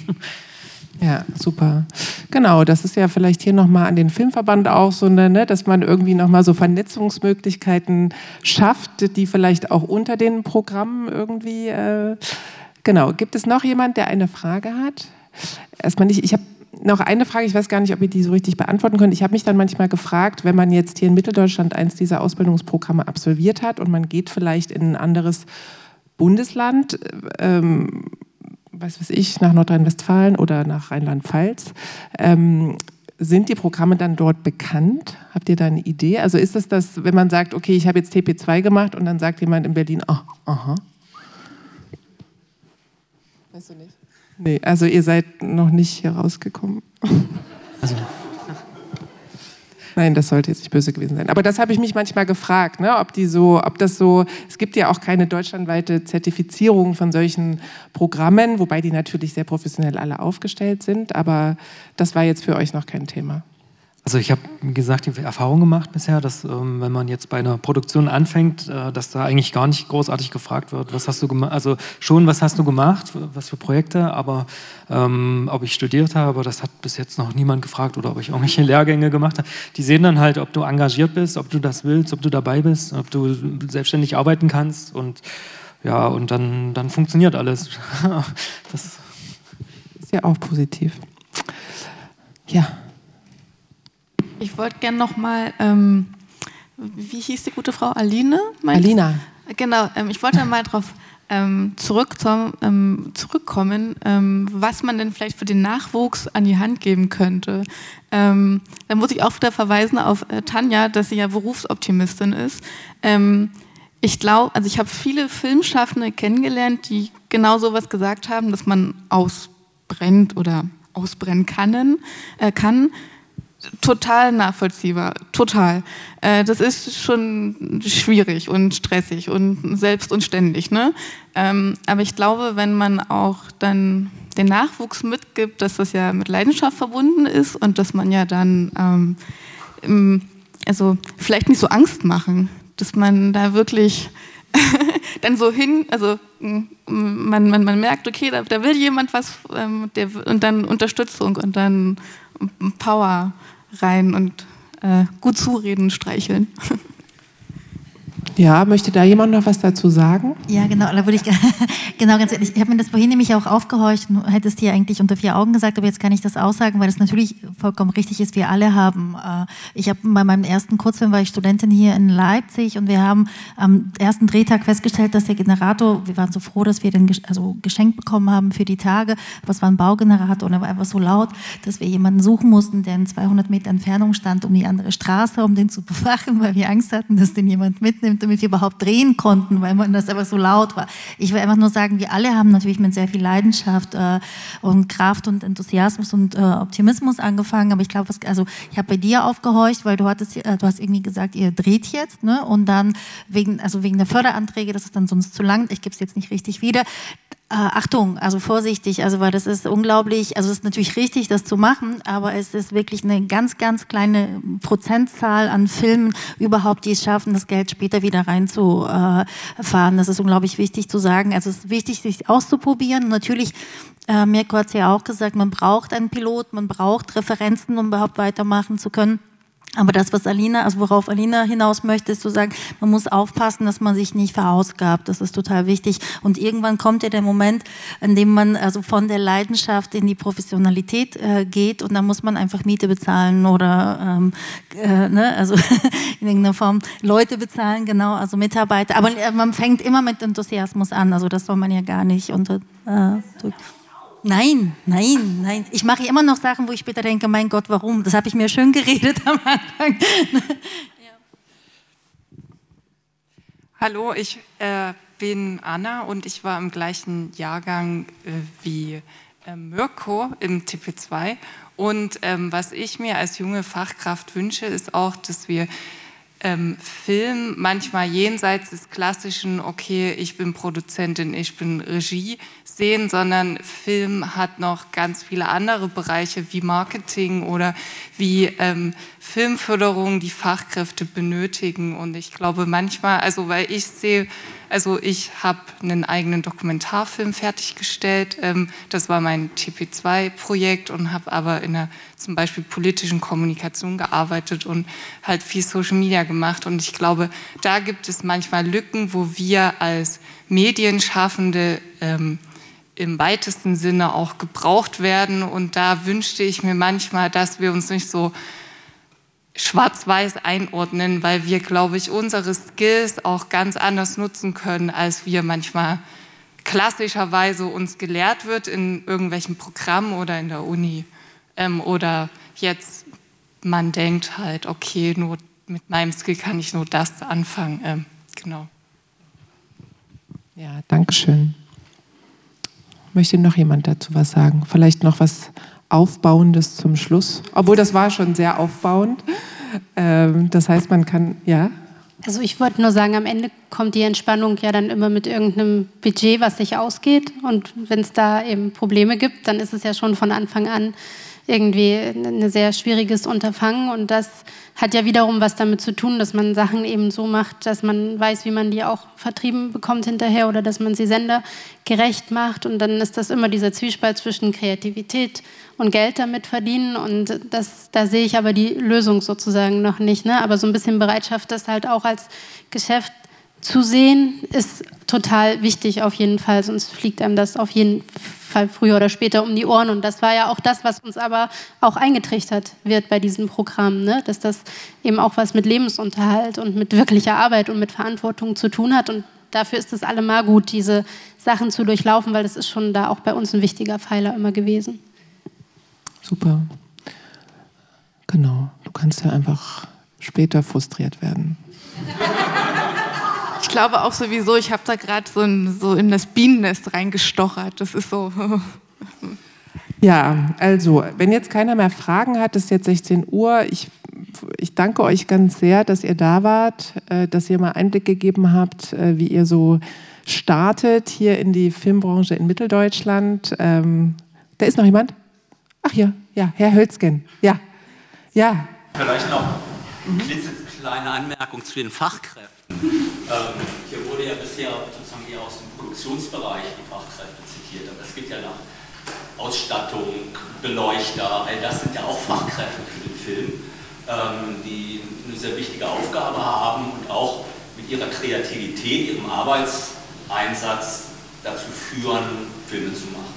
Ja, super. Genau, das ist ja vielleicht hier nochmal an den Filmverband auch so, eine, ne, dass man irgendwie nochmal so Vernetzungsmöglichkeiten schafft, die vielleicht auch unter den Programmen irgendwie. Äh, genau, gibt es noch jemand, der eine Frage hat? Erstmal nicht, ich habe noch eine Frage, ich weiß gar nicht, ob ihr die so richtig beantworten könnt. Ich habe mich dann manchmal gefragt, wenn man jetzt hier in Mitteldeutschland eins dieser Ausbildungsprogramme absolviert hat und man geht vielleicht in ein anderes Bundesland, ähm, weiß was ich, nach Nordrhein-Westfalen oder nach Rheinland-Pfalz. Ähm, sind die Programme dann dort bekannt? Habt ihr da eine Idee? Also ist es das, wenn man sagt, okay, ich habe jetzt TP2 gemacht und dann sagt jemand in Berlin, oh, aha. Weißt du nicht? Nee, also ihr seid noch nicht hier rausgekommen. Also Nein, das sollte jetzt nicht böse gewesen sein. Aber das habe ich mich manchmal gefragt, ne? ob die so, ob das so, es gibt ja auch keine deutschlandweite Zertifizierung von solchen Programmen, wobei die natürlich sehr professionell alle aufgestellt sind, aber das war jetzt für euch noch kein Thema. Also ich habe, wie gesagt, die Erfahrung gemacht bisher, dass ähm, wenn man jetzt bei einer Produktion anfängt, äh, dass da eigentlich gar nicht großartig gefragt wird, was hast du gemacht, also schon, was hast du gemacht, was für Projekte, aber ähm, ob ich studiert habe, das hat bis jetzt noch niemand gefragt oder ob ich irgendwelche (laughs) Lehrgänge gemacht habe. Die sehen dann halt, ob du engagiert bist, ob du das willst, ob du dabei bist, ob du selbstständig arbeiten kannst und ja, und dann, dann funktioniert alles. (laughs) das ist ja auch positiv. Ja. Ich wollte gerne noch mal, ähm, wie hieß die gute Frau? Aline? Alina. Genau, ähm, ich wollte mal darauf ähm, zurück zum, ähm, zurückkommen, ähm, was man denn vielleicht für den Nachwuchs an die Hand geben könnte. Ähm, da muss ich auch wieder verweisen auf äh, Tanja, dass sie ja Berufsoptimistin ist. Ähm, ich glaube, also ich habe viele Filmschaffende kennengelernt, die genau sowas gesagt haben, dass man ausbrennt oder ausbrennen kann, äh, kann total nachvollziehbar, total. Äh, das ist schon schwierig und stressig und selbst und ständig. Ne? Ähm, aber ich glaube, wenn man auch dann den Nachwuchs mitgibt, dass das ja mit Leidenschaft verbunden ist und dass man ja dann, ähm, also vielleicht nicht so Angst machen, dass man da wirklich (laughs) dann so hin, also man, man, man merkt, okay, da, da will jemand was ähm, der, und dann Unterstützung und dann Power rein und äh, gut zureden, streicheln. (laughs) Ja, möchte da jemand noch was dazu sagen? Ja, genau, da würde ich (laughs) genau ganz ehrlich, ich habe mir das vorhin nämlich auch aufgehorcht, hättest dir eigentlich unter vier Augen gesagt, aber jetzt kann ich das aussagen, weil das natürlich vollkommen richtig ist, wir alle haben. Äh, ich habe bei meinem ersten Kurzfilm war ich Studentin hier in Leipzig und wir haben am ersten Drehtag festgestellt, dass der Generator, wir waren so froh, dass wir den also geschenkt bekommen haben für die Tage, was war ein Baugenerator und er war einfach so laut, dass wir jemanden suchen mussten, der in 200 Meter Entfernung stand, um die andere Straße, um den zu bewachen, weil wir Angst hatten, dass den jemand mitnimmt damit wir überhaupt drehen konnten, weil man das einfach so laut war. Ich will einfach nur sagen, wir alle haben natürlich mit sehr viel Leidenschaft äh, und Kraft und Enthusiasmus und äh, Optimismus angefangen, aber ich glaube, also ich habe bei dir aufgehorcht, weil du hattest, äh, du hast irgendwie gesagt, ihr dreht jetzt, ne? Und dann wegen, also wegen der Förderanträge, das ist dann sonst zu lang, ich gebe es jetzt nicht richtig wieder. Äh, Achtung, also vorsichtig, also weil das ist unglaublich, also es ist natürlich richtig, das zu machen, aber es ist wirklich eine ganz, ganz kleine Prozentzahl an Filmen überhaupt, die es schaffen, das Geld später wieder reinzufahren. Das ist unglaublich wichtig zu sagen. Also es ist wichtig, sich auszuprobieren. Natürlich, äh, Mirko hat es ja auch gesagt, man braucht einen Pilot, man braucht Referenzen, um überhaupt weitermachen zu können. Aber das, was Alina, also worauf Alina hinaus möchte, ist zu sagen, man muss aufpassen, dass man sich nicht verausgabt. Das ist total wichtig. Und irgendwann kommt ja der Moment, in dem man also von der Leidenschaft in die Professionalität äh, geht und dann muss man einfach Miete bezahlen oder ähm, äh, ne, also (laughs) in irgendeiner Form Leute bezahlen, genau, also Mitarbeiter. Aber äh, man fängt immer mit Enthusiasmus an. Also das soll man ja gar nicht unter. Äh, Nein, nein, nein. Ich mache immer noch Sachen, wo ich später denke, mein Gott, warum? Das habe ich mir schön geredet am Anfang. (laughs) Hallo, ich äh, bin Anna und ich war im gleichen Jahrgang äh, wie äh, Mirko im TP2. Und ähm, was ich mir als junge Fachkraft wünsche, ist auch, dass wir ähm, Film manchmal jenseits des klassischen, okay, ich bin Produzentin, ich bin Regie sehen, sondern Film hat noch ganz viele andere Bereiche wie Marketing oder wie ähm, Filmförderung, die Fachkräfte benötigen. Und ich glaube manchmal, also weil ich sehe, also ich habe einen eigenen Dokumentarfilm fertiggestellt. Ähm, das war mein TP2-Projekt und habe aber in der zum Beispiel politischen Kommunikation gearbeitet und halt viel Social Media gemacht. Und ich glaube, da gibt es manchmal Lücken, wo wir als Medienschaffende ähm, im weitesten Sinne auch gebraucht werden. Und da wünschte ich mir manchmal, dass wir uns nicht so schwarz-weiß einordnen, weil wir, glaube ich, unsere Skills auch ganz anders nutzen können, als wir manchmal klassischerweise uns gelehrt wird in irgendwelchen Programmen oder in der Uni. Ähm, oder jetzt man denkt halt, okay, nur mit meinem Skill kann ich nur das anfangen. Ähm, genau. Ja, danke schön. Möchte noch jemand dazu was sagen? Vielleicht noch was Aufbauendes zum Schluss? Obwohl das war schon sehr aufbauend. Ähm, das heißt, man kann, ja? Also ich wollte nur sagen, am Ende kommt die Entspannung ja dann immer mit irgendeinem Budget, was sich ausgeht. Und wenn es da eben Probleme gibt, dann ist es ja schon von Anfang an irgendwie ein sehr schwieriges Unterfangen. Und das hat ja wiederum was damit zu tun, dass man Sachen eben so macht, dass man weiß, wie man die auch vertrieben bekommt hinterher oder dass man sie sendergerecht macht. Und dann ist das immer dieser Zwiespalt zwischen Kreativität und Geld damit verdienen. Und das, da sehe ich aber die Lösung sozusagen noch nicht. Ne? Aber so ein bisschen Bereitschaft, das halt auch als Geschäft zu sehen, ist total wichtig auf jeden Fall, sonst fliegt einem das auf jeden Fall früher oder später um die Ohren. Und das war ja auch das, was uns aber auch eingetrichtert wird bei diesem Programm, ne? dass das eben auch was mit Lebensunterhalt und mit wirklicher Arbeit und mit Verantwortung zu tun hat. Und dafür ist es allemal gut, diese Sachen zu durchlaufen, weil das ist schon da auch bei uns ein wichtiger Pfeiler immer gewesen. Super. Genau, du kannst ja einfach später frustriert werden. Ich glaube auch sowieso, ich habe da gerade so, so in das Bienennest reingestochert. Das ist so. (laughs) Ja, also, wenn jetzt keiner mehr Fragen hat, ist jetzt 16 Uhr. Ich, ich danke euch ganz sehr, dass ihr da wart, äh, dass ihr mal Einblick gegeben habt, äh, wie ihr so startet hier in die Filmbranche in Mitteldeutschland. Ähm, da ist noch jemand? Ach ja, ja, Herr Hölzgen. Ja, ja. Vielleicht noch eine klitzekleine Anmerkung zu den Fachkräften. Ähm, hier wurde ja bisher sozusagen eher aus dem Produktionsbereich die Fachkräfte zitiert, aber es gibt ja noch Ausstattung, Beleuchter, all das sind ja auch Fachkräfte für den Film, ähm, die eine sehr wichtige Aufgabe haben und auch mit ihrer Kreativität, ihrem Arbeitseinsatz dazu führen, Filme zu machen.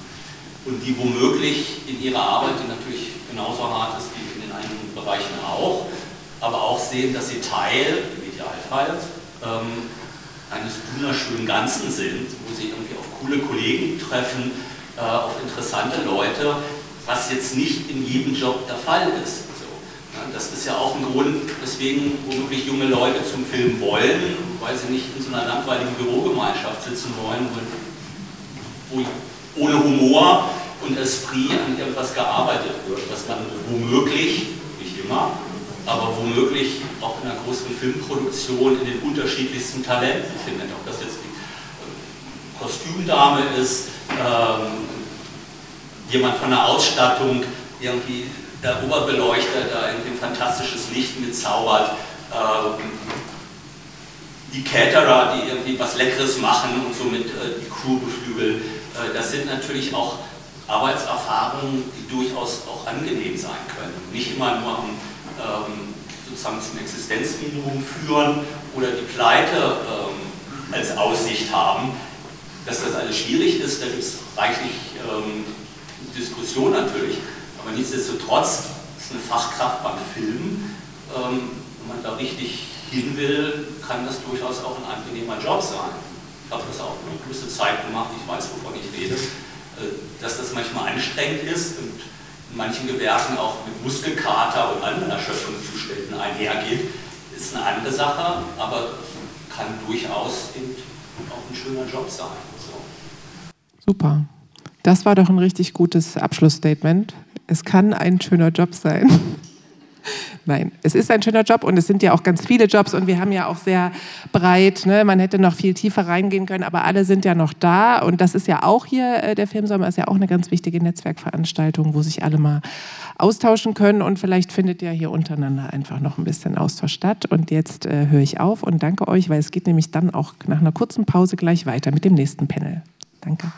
Und die womöglich in ihrer Arbeit, die natürlich genauso hart ist wie in den anderen Bereichen auch, aber auch sehen, dass sie Teil, im Idealfall, ähm, eines wunderschönen Ganzen sind, wo sie irgendwie auf coole Kollegen treffen, äh, auf interessante Leute, was jetzt nicht in jedem Job der Fall ist. So, ja, das ist ja auch ein Grund, weswegen womöglich junge Leute zum Film wollen, weil sie nicht in so einer langweiligen Bürogemeinschaft sitzen wollen, wo, wo ohne Humor und Esprit an irgendwas gearbeitet wird, was man womöglich, nicht immer, aber womöglich auch in einer großen Filmproduktion in den unterschiedlichsten Talenten findet. Ob das jetzt die ähm, Kostümdame ist, ähm, jemand von der Ausstattung, irgendwie der Oberbeleuchter, da irgendwie ein fantastisches Licht mitzaubert, ähm, die Caterer, die irgendwie was Leckeres machen und somit äh, die Crew beflügeln. Äh, das sind natürlich auch Arbeitserfahrungen, die durchaus auch angenehm sein können. Nicht immer nur am ähm, sozusagen zum Existenzminimum führen oder die Pleite ähm, als Aussicht haben. Dass das alles schwierig ist, da gibt es reichlich ähm, Diskussion natürlich. Aber nichtsdestotrotz ist eine Fachkraft beim Film, ähm, wenn man da richtig hin will, kann das durchaus auch ein angenehmer Job sein. Ich habe das auch eine gewisse Zeit gemacht, ich weiß, wovon ich rede, äh, dass das manchmal anstrengend ist und manchen Gewerken auch mit Muskelkater und anderen Erschöpfungszuständen einhergeht, ist eine andere Sache, aber kann durchaus auch ein schöner Job sein. So. Super. Das war doch ein richtig gutes Abschlussstatement. Es kann ein schöner Job sein. Nein, es ist ein schöner Job und es sind ja auch ganz viele Jobs und wir haben ja auch sehr breit, ne, man hätte noch viel tiefer reingehen können, aber alle sind ja noch da und das ist ja auch hier, äh, der Filmsommer ist ja auch eine ganz wichtige Netzwerkveranstaltung, wo sich alle mal austauschen können und vielleicht findet ja hier untereinander einfach noch ein bisschen Austausch statt. Und jetzt äh, höre ich auf und danke euch, weil es geht nämlich dann auch nach einer kurzen Pause gleich weiter mit dem nächsten Panel. Danke.